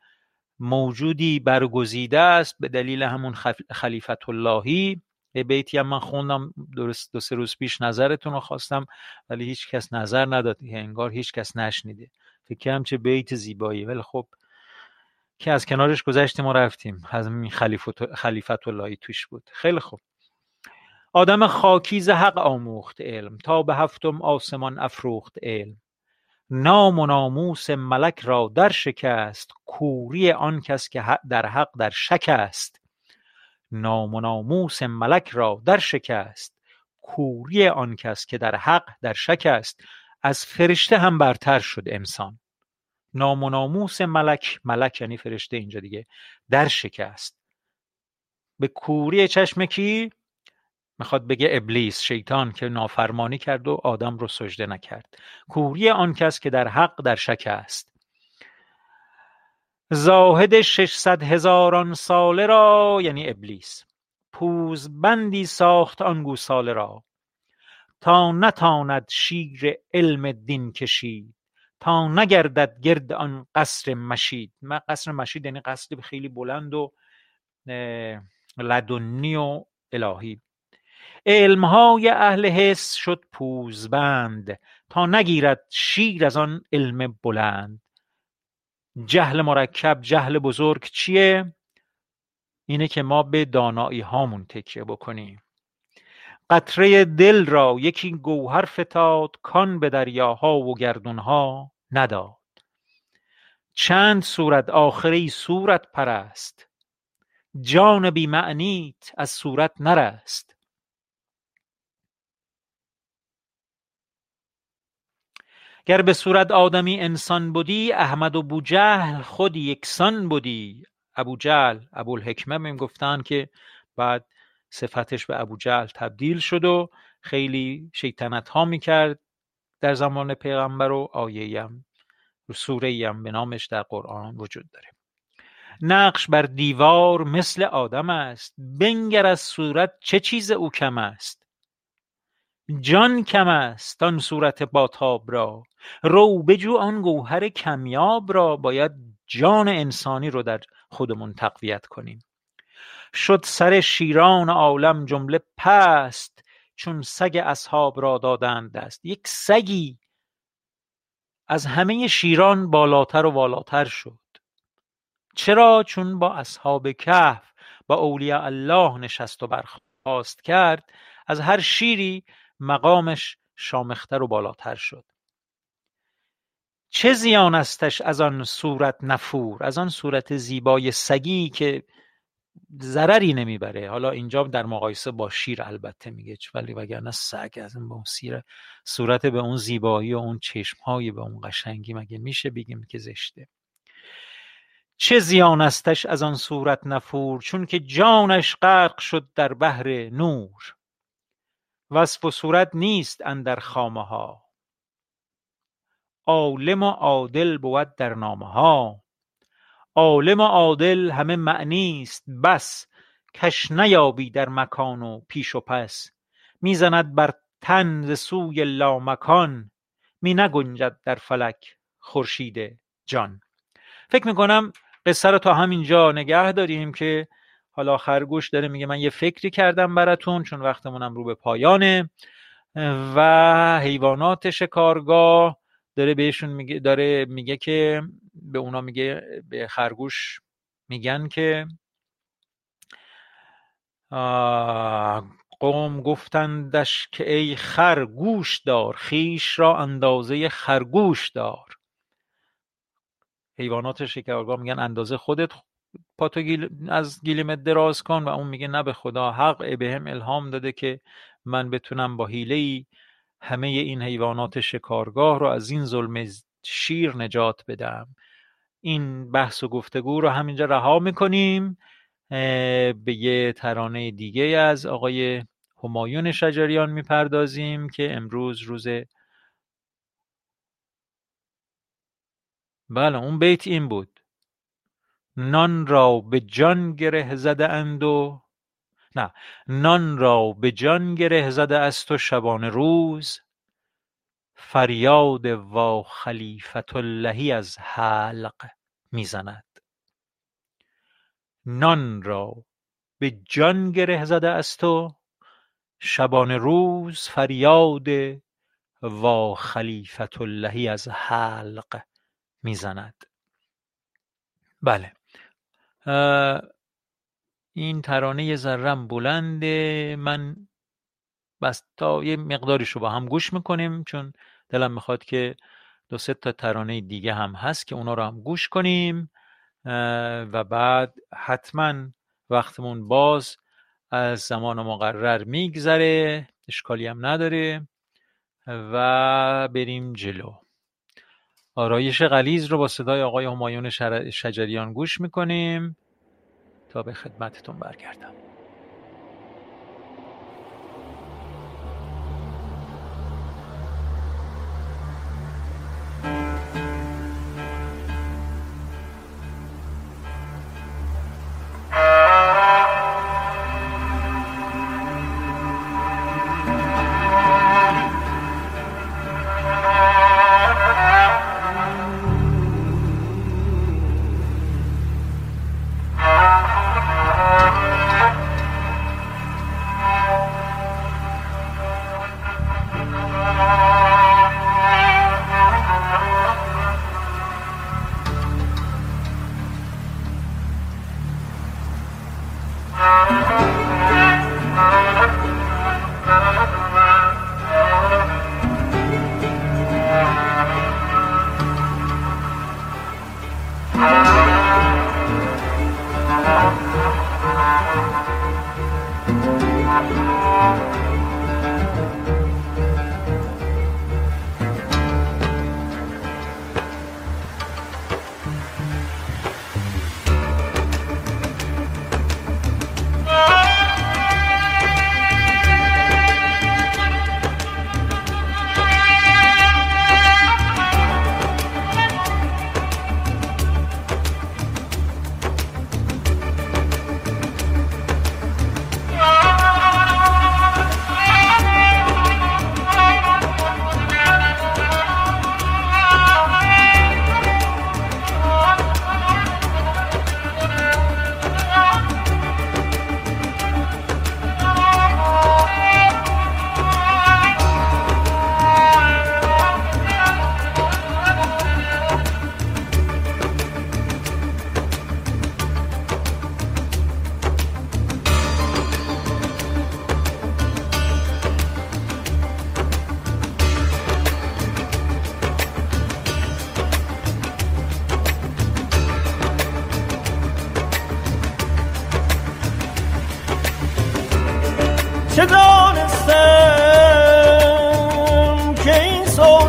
موجودی برگزیده است به دلیل همون خلیفت اللهی یه بیتی هم من خوندم درست دو سه روز پیش نظرتون رو خواستم ولی هیچ کس نظر نداد انگار هیچ کس نشنیده. فکر چه بیت زیبایی ولی خب که از کنارش گذشتیم و رفتیم. از این خلیفت, اللهی توش بود. خیلی خوب. آدم خاکیز حق آموخت علم تا به هفتم آسمان افروخت علم. نام و ناموس ملک را در شکست کوری آن کس که در حق در شک است. نام و ناموس ملک را در شکست. کوری آن کس که در حق در شک است از فرشته هم برتر شد انسان. نام و ناموس ملک ملک یعنی فرشته اینجا دیگه در شکست. به کوری چشم کی؟ می‌خواد بگه ابلیس شیطان که نافرمانی کرد و آدم رو سجده نکرد. کوری آن کس که در حق در شک است. زاهد ششصد هزاران ساله را یعنی ابلیس. بندی ساخت آن گوساله را. تا نتاند شیر علم دین کشید تا نگردد گرد آن قصر مشید. قصر مشید یعنی قصر خیلی بلند و لدنی و الهی. علمهای اهل حس شد پوزبند تا نگیرد شیر از آن علم بلند. جهل مرکب جهل بزرگ چیه؟ اینه که ما به دانایی هامون تکیه بکنیم. قطره دل را یکی گوهر فتاد کان به دریاها و گردونها نداد. چند صورت آخری صورت پرست. جان بی معنیت از صورت نرست. گر به صورت آدمی انسان بودی احمد و بوجهل خود یکسان بودی. ابو جهل ابوالحکمه می گفتن که بعد صفتش به ابو جهل تبدیل شد و خیلی شیطنت ها می‌کرد در زمان پیغمبر و آیه هم سوره هم به نامش در قرآن وجود داره. نقش بر دیوار مثل آدم است. بنگر از صورت چه چیز او کم است؟ جان کم است آن صورت باتاب را. رو بجو آن گوهر کمیاب را. باید جان انسانی رو در خودمون تقویت کنیم. شد سر شیران عالم جمله پست چون سگ اصحاب را دادند دست. یک سگی از همه شیران بالاتر و والاتر شد. چرا؟ چون با اصحاب کهف با اولیاء الله نشست و برخواست کرد. از هر شیری مقامش شامختر و بالاتر شد. چه زیان استش از آن صورت نفور از آن صورت زیبای سگی که ضرری نمی‌بره؟ حالا اینجا در مقایسه با شیر البته میگه ولی وگرنه سگ از این با اون سیر صورت به اون زیبایی و اون چشمهایی به اون قشنگی مگه میشه بگیم که زشته؟ چه زیان استش از آن صورت نفور؟ چون که جانش غرق شد در بحر نور. وصف و صورت نیست اندر خامه ها عالم و عادل بود در نامه ها عالم و عادل همه معنی است بس کش نیابی در مکان و پیش و پس. می‌زند بر تن ز سوی لامکان می نگنجد در فلک خورشید جان. فکر می‌کنم قصه رو تا همینجا نگه داریم که حالا خرگوش داره میگه من یه فکری کردم براتون چون وقتمونم رو به پایانه. و حیوانات شکارگاه داره بهشون میگه داره میگه که به اونا میگه به خرگوش میگن که قوم گفتندش که ای خرگوش دار خیش را اندازه خرگوش دار. حیوانات شکارگاه میگن اندازه خودت پاتو از گیلیمت دراز کن و اون میگه نه به خدا حق به هم الهام داده که من بتونم با حیله ای همه این حیوانات شکارگاه رو از این ظلم شیر نجات بدم. این بحث و گفتگو رو همینجا رها می‌کنیم به یه ترانه دیگه از آقای همایون شجریان می‌پردازیم که امروز روز بله اون بیت این بود. نان را به جان گره زده اند و نه نان را به جان گره زده است و شبانه روز. فریاد وا خلیفت اللهی از حلق می‌زند. نان را به جان گره زده است و شبانه روز فریاد وا خلیفت اللهی از حلق می‌زند. بله. این ترانه ذرم بلنده. من بس تا یه مقداریش رو با هم گوش می‌کنیم چون دلم می‌خواد که دو سه تا ترانه دیگه هم هست که اونا رو هم گوش کنیم. و بعد حتما وقتمون باز از زمان مقرر میگذره. اشکالی هم نداره. و بریم جلو. آرایش غلیز رو با صدای آقای همایون شجریان گوش می‌کنیم تا به خدمتتون برگردم.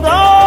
این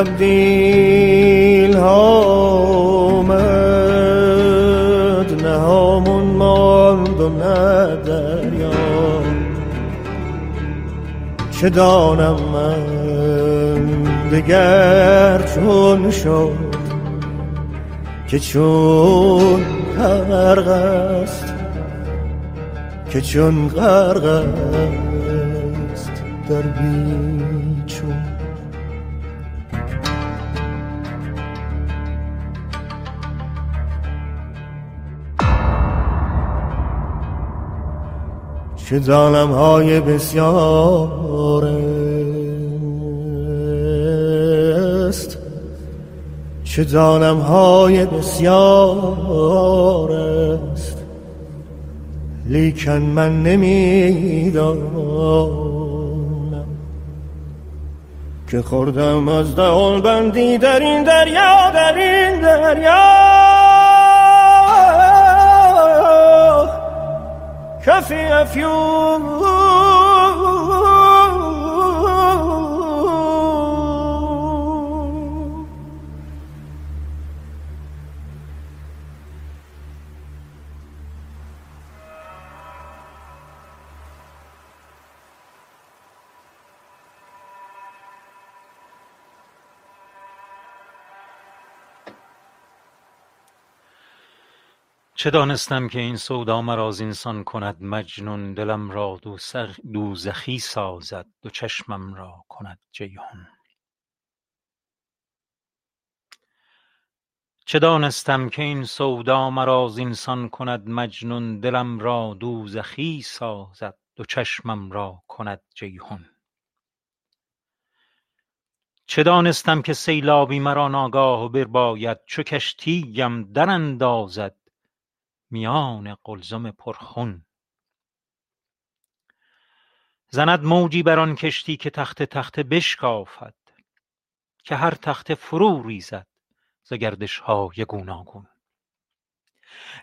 تبدیل ها آمد نه همون ماند و نه دریا. چه دانم من دگر چون شد که چون غرق است که چون غرق است در بیچون چه ظالم های بسیار است. چه ظالم های بسیار است. لیکن من نمی‌دانم که خوردم از دهان بندی در این دریا در این دریا. کفی افیون چه دانستم که این سودا مرا زینسان کند مجنون؟ دلم را دوزخی سازد دو چشمم را کند جیحون. چه دانستم که این سودا مرا زینسان کند مجنون؟ دلم را دوزخی سازد دو چشمم را کند جیحون. چه دانستم که سیلابی مرا ناگاه برباید چو کشتیم دراندازد میان قلزم پرخون. زند موجی بر آن کشتی که تخته تخته بشکافد که هر تخته فرو ریزد ز گردش های گوناگون.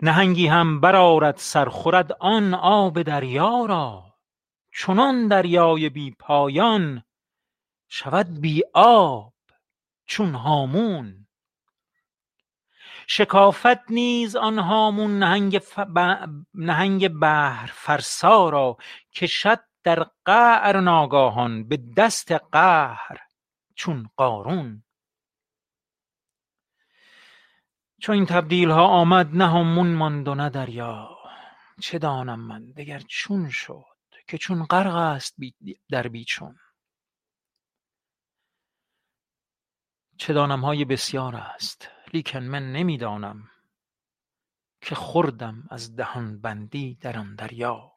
نهنگی هم برآرد سر خورد آن آب دریا را. چنان دریای بی پایان شود بی آب چون هامون. شکافد نیز آن هامون نهنگ بحر فرسا را کشد در قعر ناگاهان به دست قهر چون قارون. چو این تبدیل ها آمد نه هامون ماند و نه دریا. چه دانم من دگر چون شد که چون غرق است در بیچون. چه دانم های بسیار است. لیکن من نمی‌دانم که خوردم از دهان بندی در آن دریا.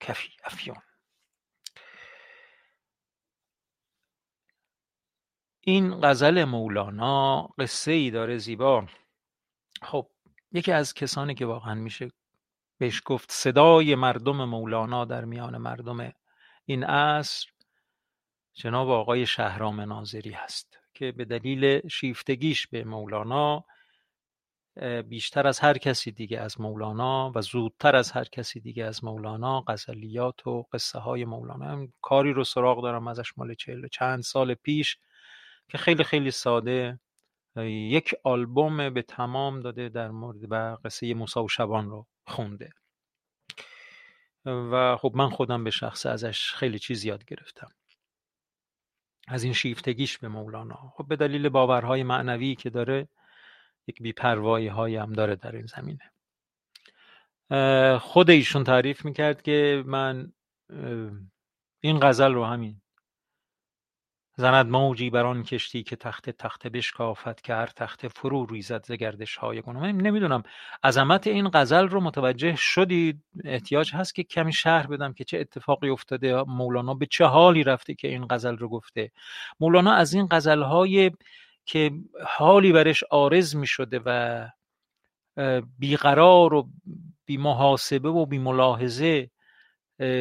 کفی افیون. این غزل مولانا قصه ای داره زیبا. خب یکی از کسانی که واقعا میشه بهش گفت صدای مردم مولانا در میان مردم این عصر جناب آقای شهرام ناظری هست. که به دلیل شیفتگیش به مولانا بیشتر از هر کسی دیگه از مولانا و زودتر از هر کسی دیگه از مولانا غزلیات و قصه های مولانا. هم کاری رو سراغ دارم ازش مال چهل چند سال پیش که خیلی خیلی ساده یک آلبوم به تمام داده در مورد و قصه موسی و شبان رو خونده. و خب من خودم به شخص ازش خیلی چیز یاد گرفتم. از این شیفتگیش به مولانا. خب به دلیل باورهای معنوی که داره یک بیپروایی های هم داره در این زمینه. خود ایشون تعریف می‌کرد که من این غزل رو همین زند موجی بر آن کشتی که تخت تخت بشکافت که هر تخت فرو ریزد ز گردش های گناه. من نمی‌دونم عظمت این غزل رو متوجه شدید؟ احتیاج هست که کمی شهر بدم که چه اتفاقی افتاده؟ مولانا به چه حالی رفته که این غزل رو گفته؟ مولانا از این غزل های که حالی برش آرز می شده و بیقرار و بی محاسبه و بی ملاحظه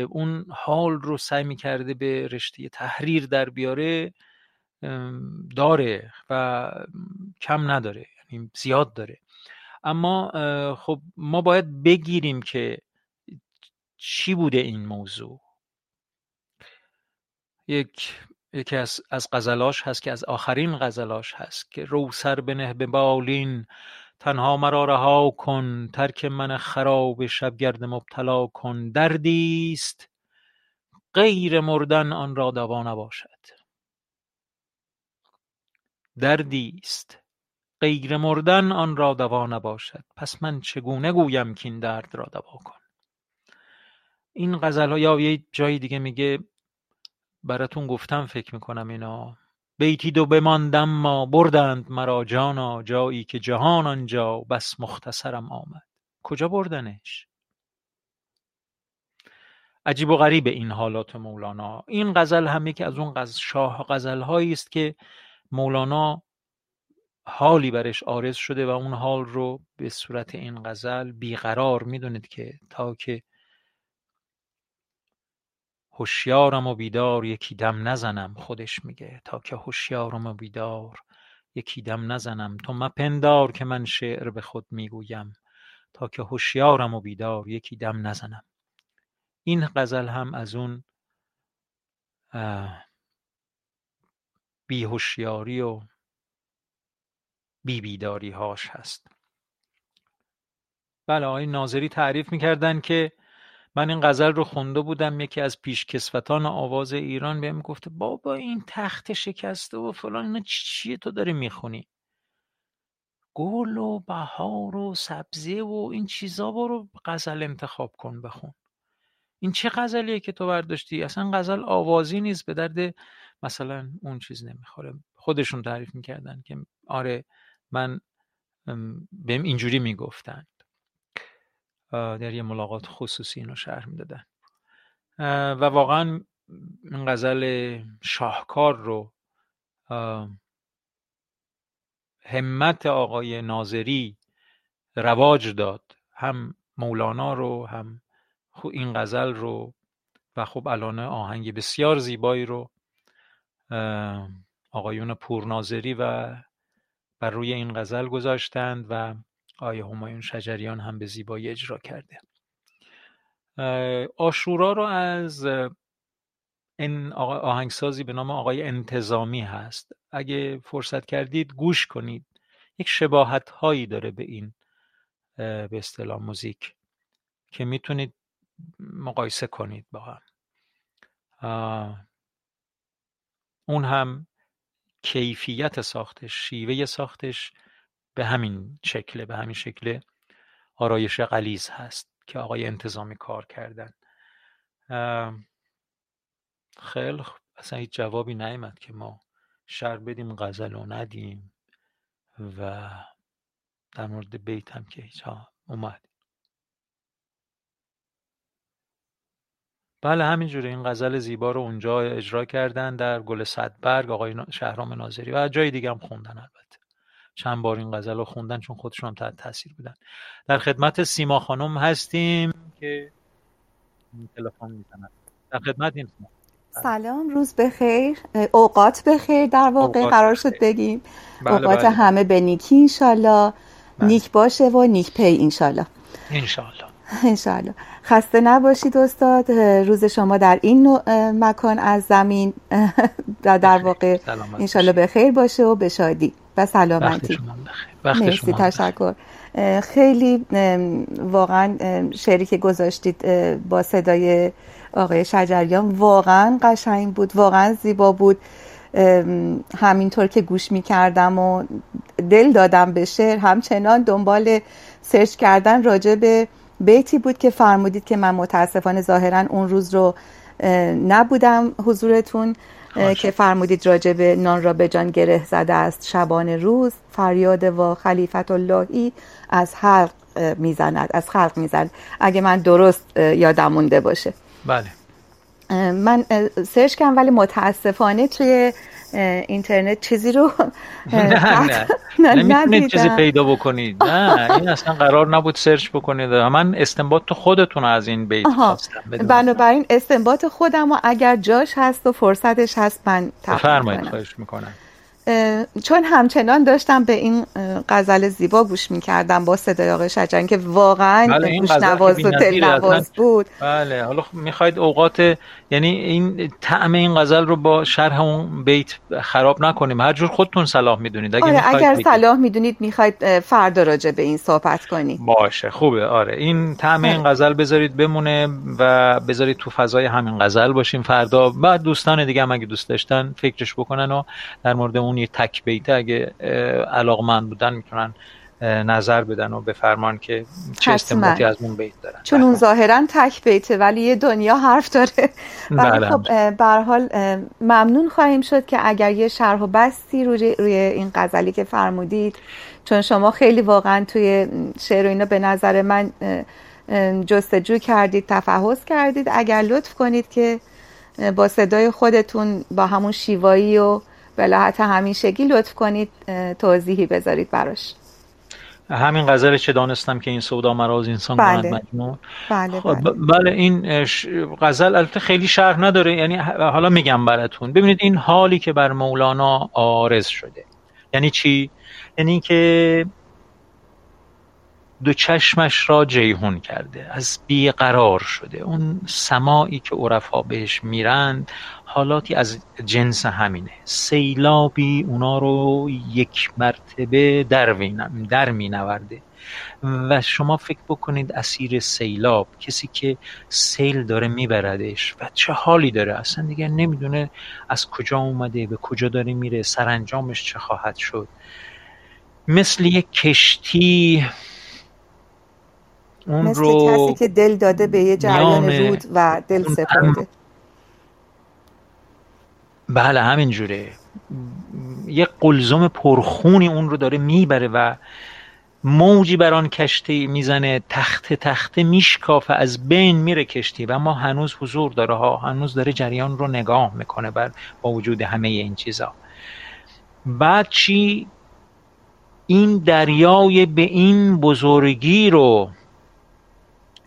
اون حال رو سعی می‌کرده به رشته تحریر در بیاره داره و کم نداره یعنی زیاد داره. اما خب ما باید بگیریم که چی بوده این موضوع. یک یکی از از غزلاش هست که از آخرین غزلاش هست که رو سر بنه به بالین تنها مرا رها کن ترک من خراب شبگرد مبتلا کن دردیست غیر مردن آن را دوا نباشد. دردیست غیر مردن آن را دوا نباشد. پس من چگونه گویم که این درد را دوا کن؟ این غزل ها یا یه جای دیگه میگه براتون گفتم فکر می‌کنم اینا. بیتی دو ما بردند مرا جانا جایی که جهان آنجا بس مختصرم آمد. کجا بردنش؟ عجیب و غریب این حالات مولانا. این غزل هم یکی از اون غزل شاه غزل هایی است که مولانا حالی برش آرز شده و اون حال رو به صورت این غزل بیقرار می‌دونید که تا که هوشیارم و بیدار یکی دم نزنم خودش میگه. تا که هوشیارم و بیدار یکی دم نزنم. تو مپندار که من شعر به خود می‌گویم. تا که هوشیارم و بیدار یکی دم نزنم. این غزل هم از اون بیهوشیاری و بی بیداری هاش هست. بله آقای ناظری تعریف می‌کردن که من این غزل رو خونده بودم یکی از پیشکسوتان آواز ایران بهم گفته بابا این تخت شکسته و فلان اینا چیه تو داری می‌خونی؟ گل و بهار و سبزه و این چیزا برو غزل انتخاب کن بخون. این چه غزلیه که تو برداشتی؟ اصلا غزل آوازی نیست به درد مثلا اون چیز نمی‌خوره. خودشون تعریف می‌کردن که آره من بهم اینجوری می‌گفتن. در یه ملاقات خصوصی اینو شرح می‌دادن. و واقعا این غزل شاهکار رو همت آقای ناظری رواج داد. هم مولانا رو هم این غزل رو و خب الان آهنگ بسیار زیبایی رو آقایون پورناظری و بر روی این غزل گذاشتند و آیه همایون شجریان هم به زیبایی اجرا کرده؟ آشورا رو از این آهنگسازی به نام آقای انتظامی هست. اگه فرصت کردید گوش کنید. یک شباهت هایی داره به این به اصطلاح موزیک که می‌تونید مقایسه کنید با هم. اون هم کیفیت ساختش شیوه ساختش به همین شکله به همین شکل آرایش غلیز هست که آقای انتظامی کار کردن. خیلی اصلا هیچ جوابی نیامد که ما شر بدیم غزل رو ندیم و در مورد بیت هم که هیچ اومد. بله همینجوره این غزل زیبا رو اونجا اجرا کردن در گل صدبرگ آقای شهرام ناظری و جای دیگه هم خوندن البته. چند بار این غزل رو خوندن چون خودشون هم تحت تاثیر بودن. در خدمت سیما خانم هستیم که تلفن می‌زنن. در خدمت این سلام روز بخیر. اوقات بخیر در واقع قرار شد بگیم. بله اوقات بله. همه به نیکی انشالله. بله. نیک باشه و نیک پی انشالله. انشالله. انشالله. خسته نباشید استاد. روز شما در این مکان از زمین. *laughs* در واقع انشالله به خیر باشه و به شادی. و سلامتی. مرسی تشکر. خیلی واقعا شعری که گذاشتید با صدای آقای شجریان واقعا قشنگ بود واقعا زیبا بود. همینطور که گوش می کردم و دل دادم به شعر همچنان دنبال سرچ کردن راجع به بیتی بود که فرمودید که من متاسفانه ظاهرا اون روز رو نبودم حضورتون. که فرمودید راجع به نان را به جان گره زده است شبان روز فریاد و خلیفت اللهی از خلق می‌زند از خلق می‌زند. اگه من درست یادم مونده باشه. بله. من سرچ کردم ولی متاسفانه توی اینترنت چیزی رو نه نه. چیزی پیدا بکنید. نه این اصلا قرار نبود سرچ بکنید. من استنباط خودتون از این بیت خواستم بنابراین استنباط خودم و اگر جاش هست و فرصتش هست من فرمایید خواهش می‌کنم. چون همچنان داشتم به این غزل زیبا گوش می‌کردم با صدای آقای شجران که واقعا بله گوش نواز و دل نواز بود. بله حالا می‌خواید اوقات یعنی این طعم این غزل رو با شرح اون بیت خراب نکنیم. هر جور خودتون صلاح می‌دونید. اگه آره اگر صلاح می‌دونید می‌خواید فردا راجع به این صحبت کنیم باشه خوبه. آره این طعم این آره. غزل بذارید بمونه و بذارید تو فضای همین غزل باشیم. فردا بعد دوستان دیگه هم اگه دوست داشتن فکرش بکنن و در مورد اون یه تک بیته اگه علاقمند بودن می‌تونن نظر بدن و بفرمان که چه استنباطی از اون بیت دارن. چون اون ظاهرا تک بیته ولی یه دنیا حرف داره. *laughs* بله. خب حال ممنون خواهیم شد که اگر یه شرح و بستی روی, روی این غزلی که فرمودید چون شما خیلی واقعا توی شعر و اینا به نظر من جستجو کردید تفحص کردید. اگر لطف کنید که با صدای خودتون با همون شیوایی و بلاحت همیشگی لطف کنید توضیحی بذارید براش. همین غزل چه دانستم که این سودا مراز انسان بله. مجنون. بله, خب بله. بله این غزل البته خیلی شرح نداره یعنی حالا میگم براتون. ببینید این حالی که بر مولانا آرز شده. یعنی چی؟ یعنی که دو چشمش را جیهون کرده. از بیقرار شده. اون سمایی که عرفا بهش میرند حالاتی از جنس همینه. سیلابی اونا رو یک مرتبه در, در می نورده و شما فکر بکنید اسیر سیلاب کسی که سیل داره میبردش و چه حالی داره؟ اصلا دیگه نمی‌دونه از کجا اومده به کجا داره میره سرانجامش چه خواهد شد. مثل یک کشتی اون مثل رو کسی که دل داده به یه جریان رود و دل سپرده. بله همینجوره. یه قلزم پرخونی اون رو داره می‌بره و موجی بر آن کشتی می‌زنه تخت تخته میشکافه از بین میره کشتی و ما هنوز حضور داره ها هنوز داره جریان رو نگاه می‌کنه بر با وجود همه این چیزا. بعد چی؟ این دریای به این بزرگی رو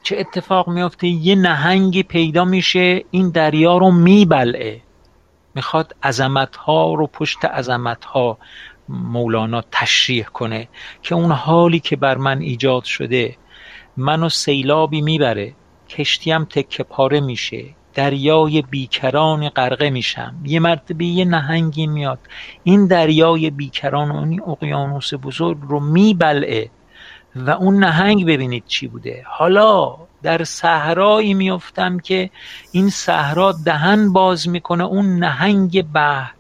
چه اتفاق میافته؟ یه نهنگی پیدا میشه این دریا رو میبلعه. می‌خواد عظمت ها رو پشت عظمت ها مولانا تشریح کنه که اون حالی که بر من ایجاد شده منو سیلابی می‌بره. کشتیم تکه پاره میشه. دریای بیکران غرقه میشم. یه مرتبه یه نهنگی میاد. این دریای بیکران و این اقیانوس بزرگ رو میبلعه. و اون نهنگ ببینید چی بوده. حالا در صحرایی میفتم که این صحرا دهن باز می‌کنه اون نهنگ به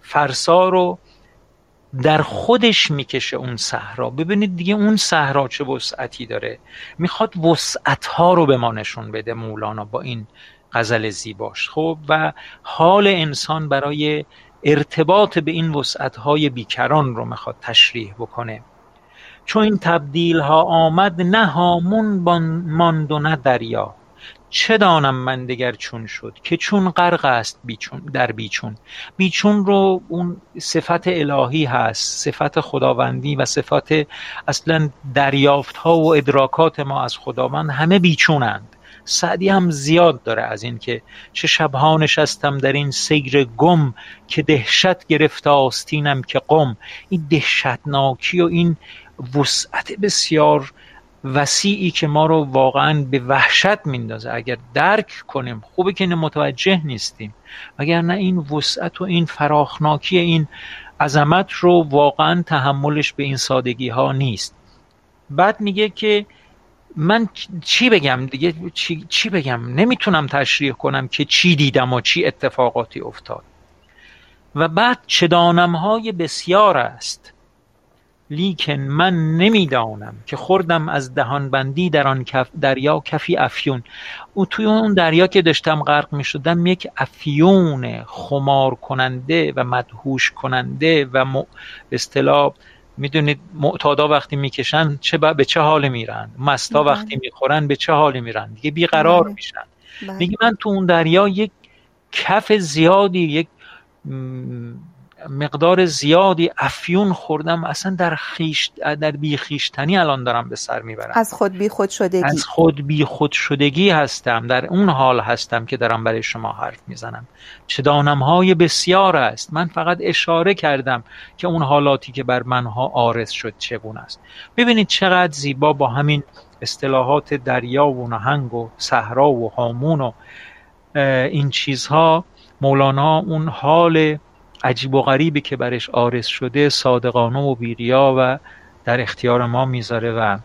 فرسا رو در خودش می‌کشه اون صحرا. ببینید دیگه اون صحرا چه وسعتی داره. می‌خواد وسعت ها رو به ما نشون بده مولانا با این غزل زیباش. خب و حال انسان برای ارتباط به این وسعت های بیکران رو می‌خواد تشریح بکنه. چون این تبدیل ها آمد نه هامون ماند و نه دریا. چه دانم من دگر چون شد؟ که چون غرق است بیچون در بیچون. بیچون رو اون صفت الهی هست صفت خداوندی و صفت اصلا دریافت ها و ادراکات ما از خداوند همه بیچونند. سعدی هم زیاد داره از این که چه شبها نشستم در این سیر گم که دهشت گرفت آستینم که قم. این دهشتناکی و این وسعت بسیار وسیعی که ما رو واقعا به وحشت میندازه. اگر درک کنیم خوبه که متوجه نیستیم. اگر نه این وسعت و این فراخناکی این عظمت رو واقعا تحملش به این سادگی ها نیست. بعد میگه که من چی بگم دیگه؟ چی, چی بگم؟ نمی‌تونم تشریح کنم که چی دیدم و چی اتفاقاتی افتاد. و بعد چدانم های بسیار است. لیکن من نمی‌دانم که خوردم از دهان بندی در آن کف دریا کفی افیون او توی اون دریا که داشتم غرق می شدم یک افیون خمار کننده و مدهوش کننده و م... اصطلاح می‌دونید معتادا وقتی می‌کشن چه به چه حال میرن مستا بله. وقتی می‌خورن به چه حالی میرن دیگه بیقرار بله. میشن بله. میگه من تو اون دریا یک کف زیادی یک مقدار زیادی افیون خوردم. اصلا در خیش در بی خیشتنی الان دارم به سر می‌برم. از خود بی خود شدگی. از خود بی خود شدگی هستم. در اون حال هستم که دارم برای شما حرف می‌زنم. چه دانم های بسیار است. من فقط اشاره کردم که اون حالاتی که بر منها آرز شد چگونه است. ببینید چقدر زیبا با همین اصطلاحات دریا و نهنگ و صحرا و هامون و این چیزها. مولانا اون حال عجیب و غریبی که برش آرز شده صادقانه و بیریا و در اختیار ما می‌ذاره و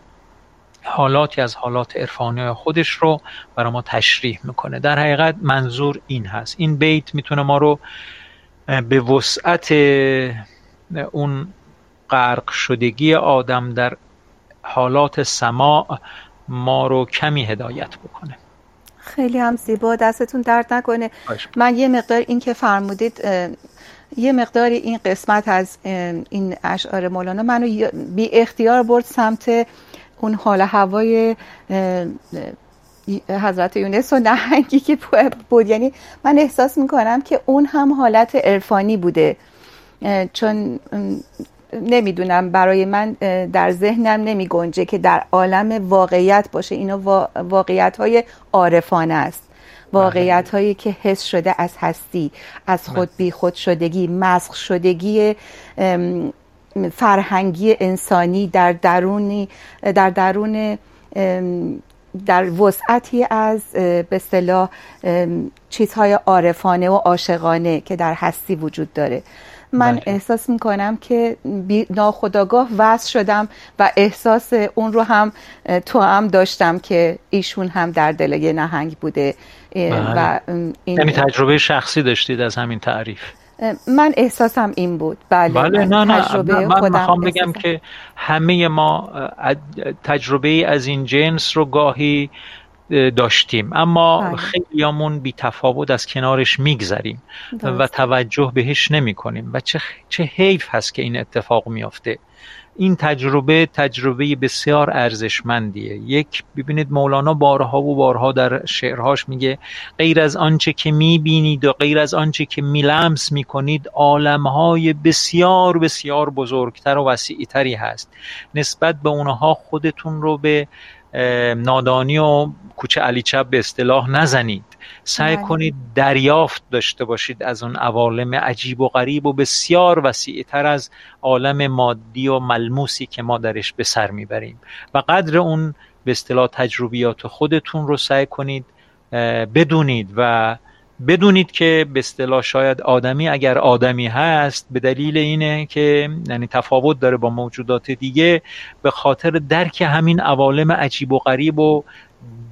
حالاتی از حالات عرفانی خودش رو برای ما تشریح می‌کنه. در حقیقت منظور این هست. این بیت می‌تونه ما رو به وسعت اون غرق شدگی آدم در حالات سماع ما رو کمی هدایت بکنه. خیلی هم زیبا. دستتون درد نکنه. من یه مقدار این که فرمودید یه مقداری این قسمت از این اشعار مولانا منو بی اختیار برد سمت اون حال هوای حضرت یونس و نهنگی که بود. یعنی من احساس می‌کنم که اون هم حالت عرفانی بوده. چون نمی‌دونم برای من در ذهنم نمی گنجه که در عالم واقعیت باشه. اینا واقعیت های عارفانه است. واقعیت هایی که حس شده از هستی از خود بی خود شدگی مسخ شدگی فرهنگی انسانی در درونی در درون در وسعتی از به اصطلاح چیزهای عارفانه و عاشقانه که در هستی وجود داره من بله. احساس می‌کنم که ناخداگاه وصل شدم و احساس اون رو هم تو هم داشتم که ایشون هم در دل یه نهنگ بوده بله. و این یعنی تجربه شخصی داشتید از همین تعریف؟ من احساسم این بود. بله, بله نه نه تجربه من می‌خوام بگم که همه ما تجربه از این جنس رو گاهی داشتیم. اما بله. خیلیامون بی تفاوت از کنارش میگذریم و توجه بهش نمی کنیم و چه, چه حیف هست که این اتفاق میافته. این تجربه تجربه بسیار ارزشمندیه. یک ببینید مولانا بارها و بارها در شعرهاش میگه غیر از آنچه که می‌بینید و غیر از آنچه که میلمس می‌کنید عالمهای بسیار بسیار بزرگتر و وسیعتری هست. نسبت به اونها خودتون رو به نادانی و کوچه علی چپ به اصطلاح نزنید. سعی بله. کنید دریافت داشته باشید از اون عوالم عجیب و غریب و بسیار وسیعتر از عالم مادی و ملموسی که ما درش به سر می‌بریم و قدر اون به اصطلاح تجربیات خودتون رو سعی کنید بدونید و بدونید که به اصطلاح شاید آدمی اگر آدمی هست به دلیل اینه که یعنی تفاوت داره با موجودات دیگه به خاطر درک همین عوالم عجیب و غریب و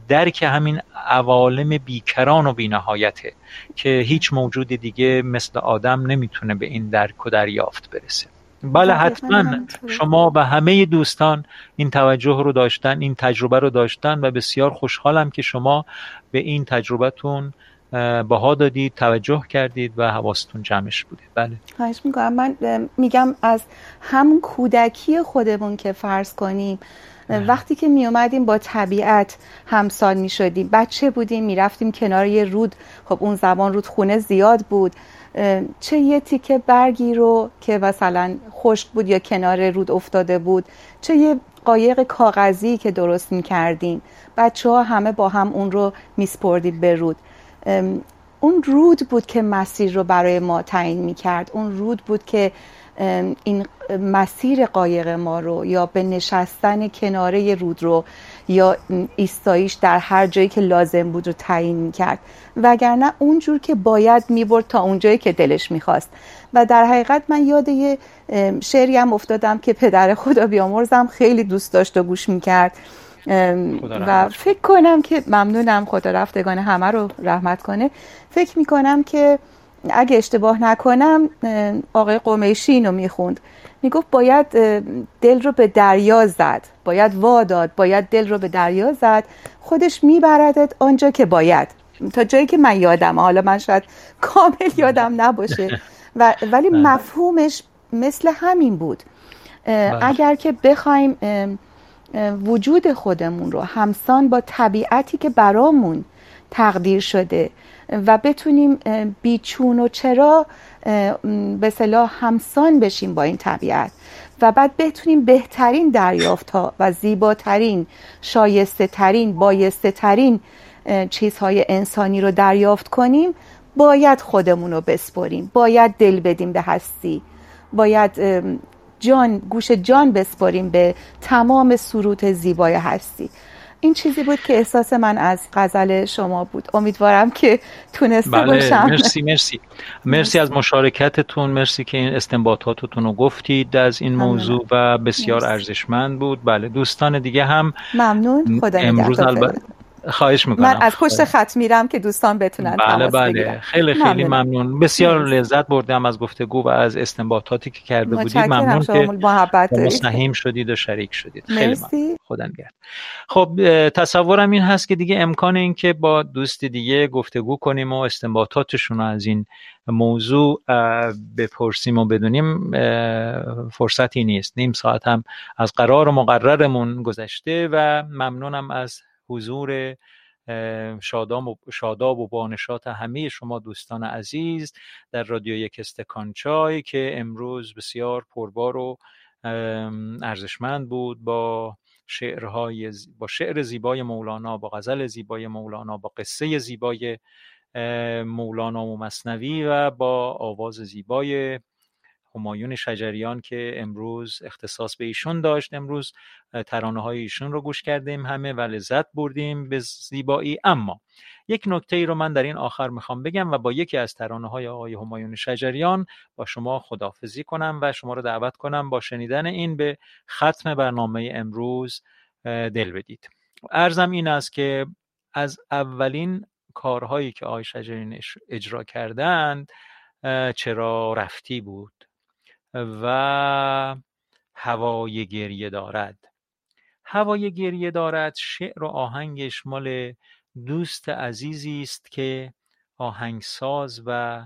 درک همین عوالم بیکران و بینهایته که هیچ موجود دیگه مثل آدم نمی‌تونه به این درک و دریافت برسه. بله حتما. شما و همه دوستان این توجه رو داشتن این تجربه رو داشتن و بسیار خوشحالم که شما به این تجربتون باها دادید توجه کردید و حواستون جمعش بوده. بله. خواهش می‌کنم. من میگم از همون کودکی خودمون که فرض کنیم وقتی که می اومدیم با طبیعت همسال می شدیم بچه بودیم می رفتیم کنار یه رود. خب اون زمان رودخونه زیاد بود. چه یه تیکه برگی رو که مثلا خشک بود یا کنار رود افتاده بود چه یه قایق کاغذی که درست می کردیم بچه ها همه با هم اون رو میسپردیم به رود. اون رود بود که مسیر رو برای ما تعیین می کرد اون رود بود که این مسیر قایق ما رو یا به نشستن کناره رود رو یا ایستاییش در هر جایی که لازم بود رو تعیین کرد. وگرنه اونجور که باید می‌برد تا اونجایی که دلش می‌خواست و در حقیقت من یاد یه شعری هم افتادم که پدر خدا بیامرزم خیلی دوست داشت و گوش می‌کرد و فکر کنم که ممنونم خدا رفتگان همه رو رحمت کنه. فکر می‌کنم که اگه اشتباه نکنم آقای قمیشی اینو می‌خوند. می‌گفت باید دل رو به دریا زد. باید واداد باید دل رو به دریا زد. خودش میبردت آنجا که باید. تا جایی که من یادم حالا من شاید کامل یادم نباشه. و ولی بله. مفهومش مثل همین بود. بله. اگر که بخوایم وجود خودمون رو همسان با طبیعتی که برامون تقدیر شده و بتونیم بیچون و چرا به صلاح همسان بشیم با این طبیعت و بعد بتونیم بهترین دریافت ها و زیباترین شایسته ترین بایسته ترین چیزهای انسانی رو دریافت کنیم باید خودمون رو بسپریم. باید دل بدیم به هستی. باید جان گوش جان بسپریم به تمام سروت زیبای هستی. این چیزی بود که احساس من از غزل شما بود. امیدوارم که تونسته بله، باشم. مرسی مرسی. *laughs* مرسی از مشارکتتون. مرسی که این استنباطاتتون رو گفتید از این موضوع و بسیار ارزشمند بود. بله دوستان دیگه هم ممنون. خدا امروز البته. خواهش می‌کنم. من از پشت خط میرم که دوستان بتونن بله بله. خیلی خیلی ممنون, بسیار لذت بردم از گفتگو و از استنباطاتی که کرده بودید. ممنون که مستحیم شدید و شریک شدید. خیلی ممنون. خدا نگهد خب تصورم این هست که دیگه امکان این که با دوست دیگه گفتگو کنیم و استنباطاتشون رو از این موضوع بپرسیم و بدونیم فرصتی نیست. نیم ساعت هم از قرار و مقررمون گذشته و ممنونم از حضور شاداب و, شاداب و بانشات همه شما دوستان عزیز در رادیو یک استکان چای که امروز بسیار پربار و ارزشمند بود با شعرهای با شعر زیبای مولانا با غزل زیبای مولانا با قصه زیبای مولانا و مصنوی و با آواز زیبای همایون شجریان که امروز اختصاص به ایشون داشت امروز ترانه های ایشون رو گوش کردیم همه و لذت بردیم به زیبایی. اما یک نکته ای رو من در این آخر می‌خوام بگم و با یکی از ترانه های آقای همایون شجریان با شما خدافزی کنم و شما رو دعوت کنم با شنیدن این به ختم برنامه امروز دل بدید. ارزم این است که از اولین کارهایی که آقای شجریان اجرا کردند چرا رفتی بود؟ و هوای گریه دارد. هوای گریه دارد شعر و آهنگش مال دوست عزیزی است که آهنگساز و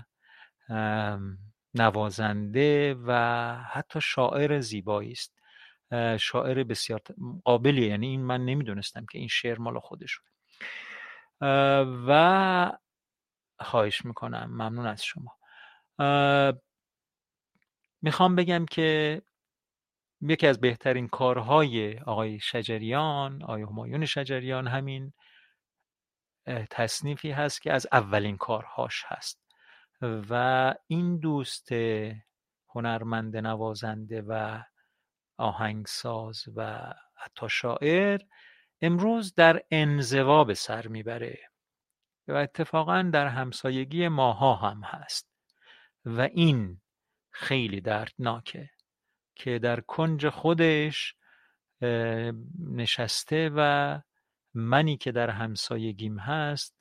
نوازنده و حتی شاعر زیبایی است. شاعر بسیار قابلی یعنی این من نمی‌دونستم که این شعر مال خودشون و خواهش می‌کنم. ممنون از شما. می‌خوام بگم که یکی از بهترین کارهای آقای شجریان آقای همایون شجریان همین تصنیفی هست که از اولین کارهاش هست و این دوست هنرمند نوازنده و آهنگساز و حتی شاعر امروز در انزوا به سر می‌بره و اتفاقا در همسایگی ماها هم هست و این خیلی دردناکه که در کنج خودش نشسته و منی که در همسایگیم هست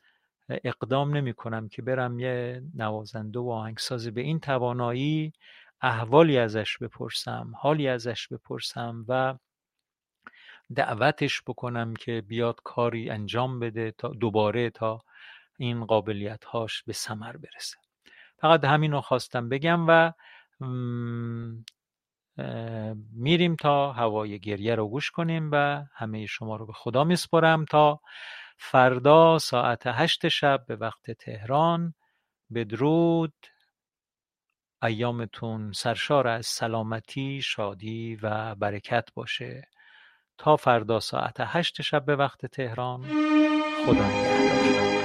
اقدام نمی کنم که برم یه نوازنده و آهنگساز به این توانایی احوالی ازش بپرسم حالی ازش بپرسم و دعوتش بکنم که بیاد کاری انجام بده تا دوباره تا این قابلیت هاش به سمر برسه. فقط همین رو خواستم بگم و میریم تا هوای گریه رو گوش کنیم و همه شما رو به خدا میسپرم تا فردا ساعت هشت شب به وقت تهران. بدرود. ایامتون سرشار از سلامتی شادی و برکت باشه. تا فردا ساعت هشت شب به وقت تهران. خدا نگهدار.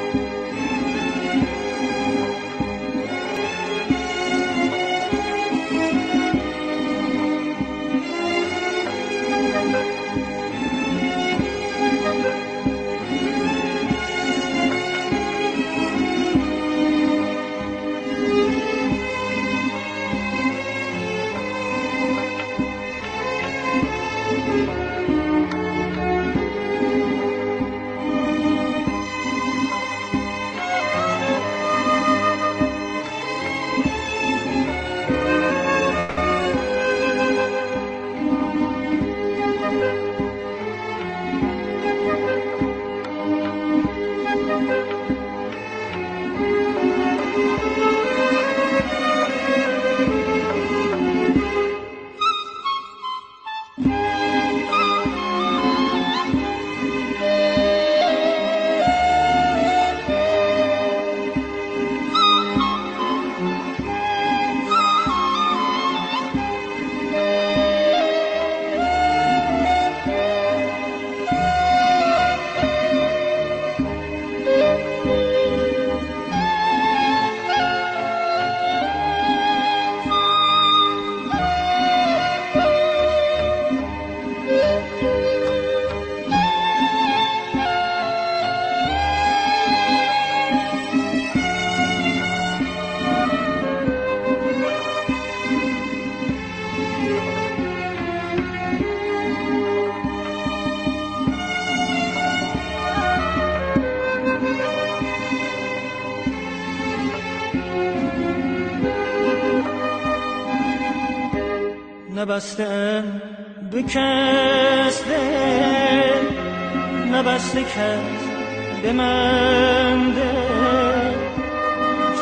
من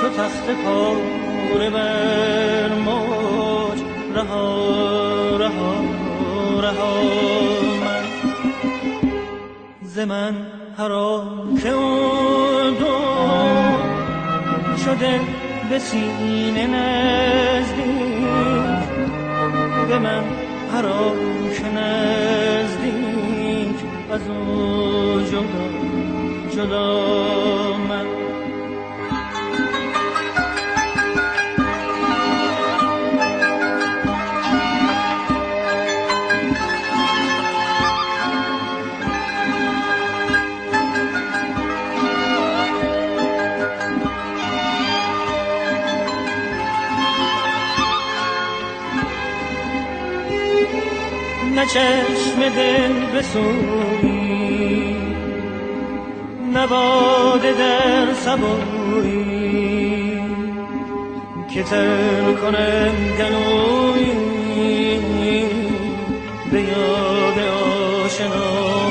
چو تخت پاره بر موج رها رها رها من. ز من حرام که اون شده به سینه نزدیک. به من هر که نزدیک از او جدا جدا من. نه چشم دل بسوی نباده در سبوی که تر کنم گلوی به یاد آشنا.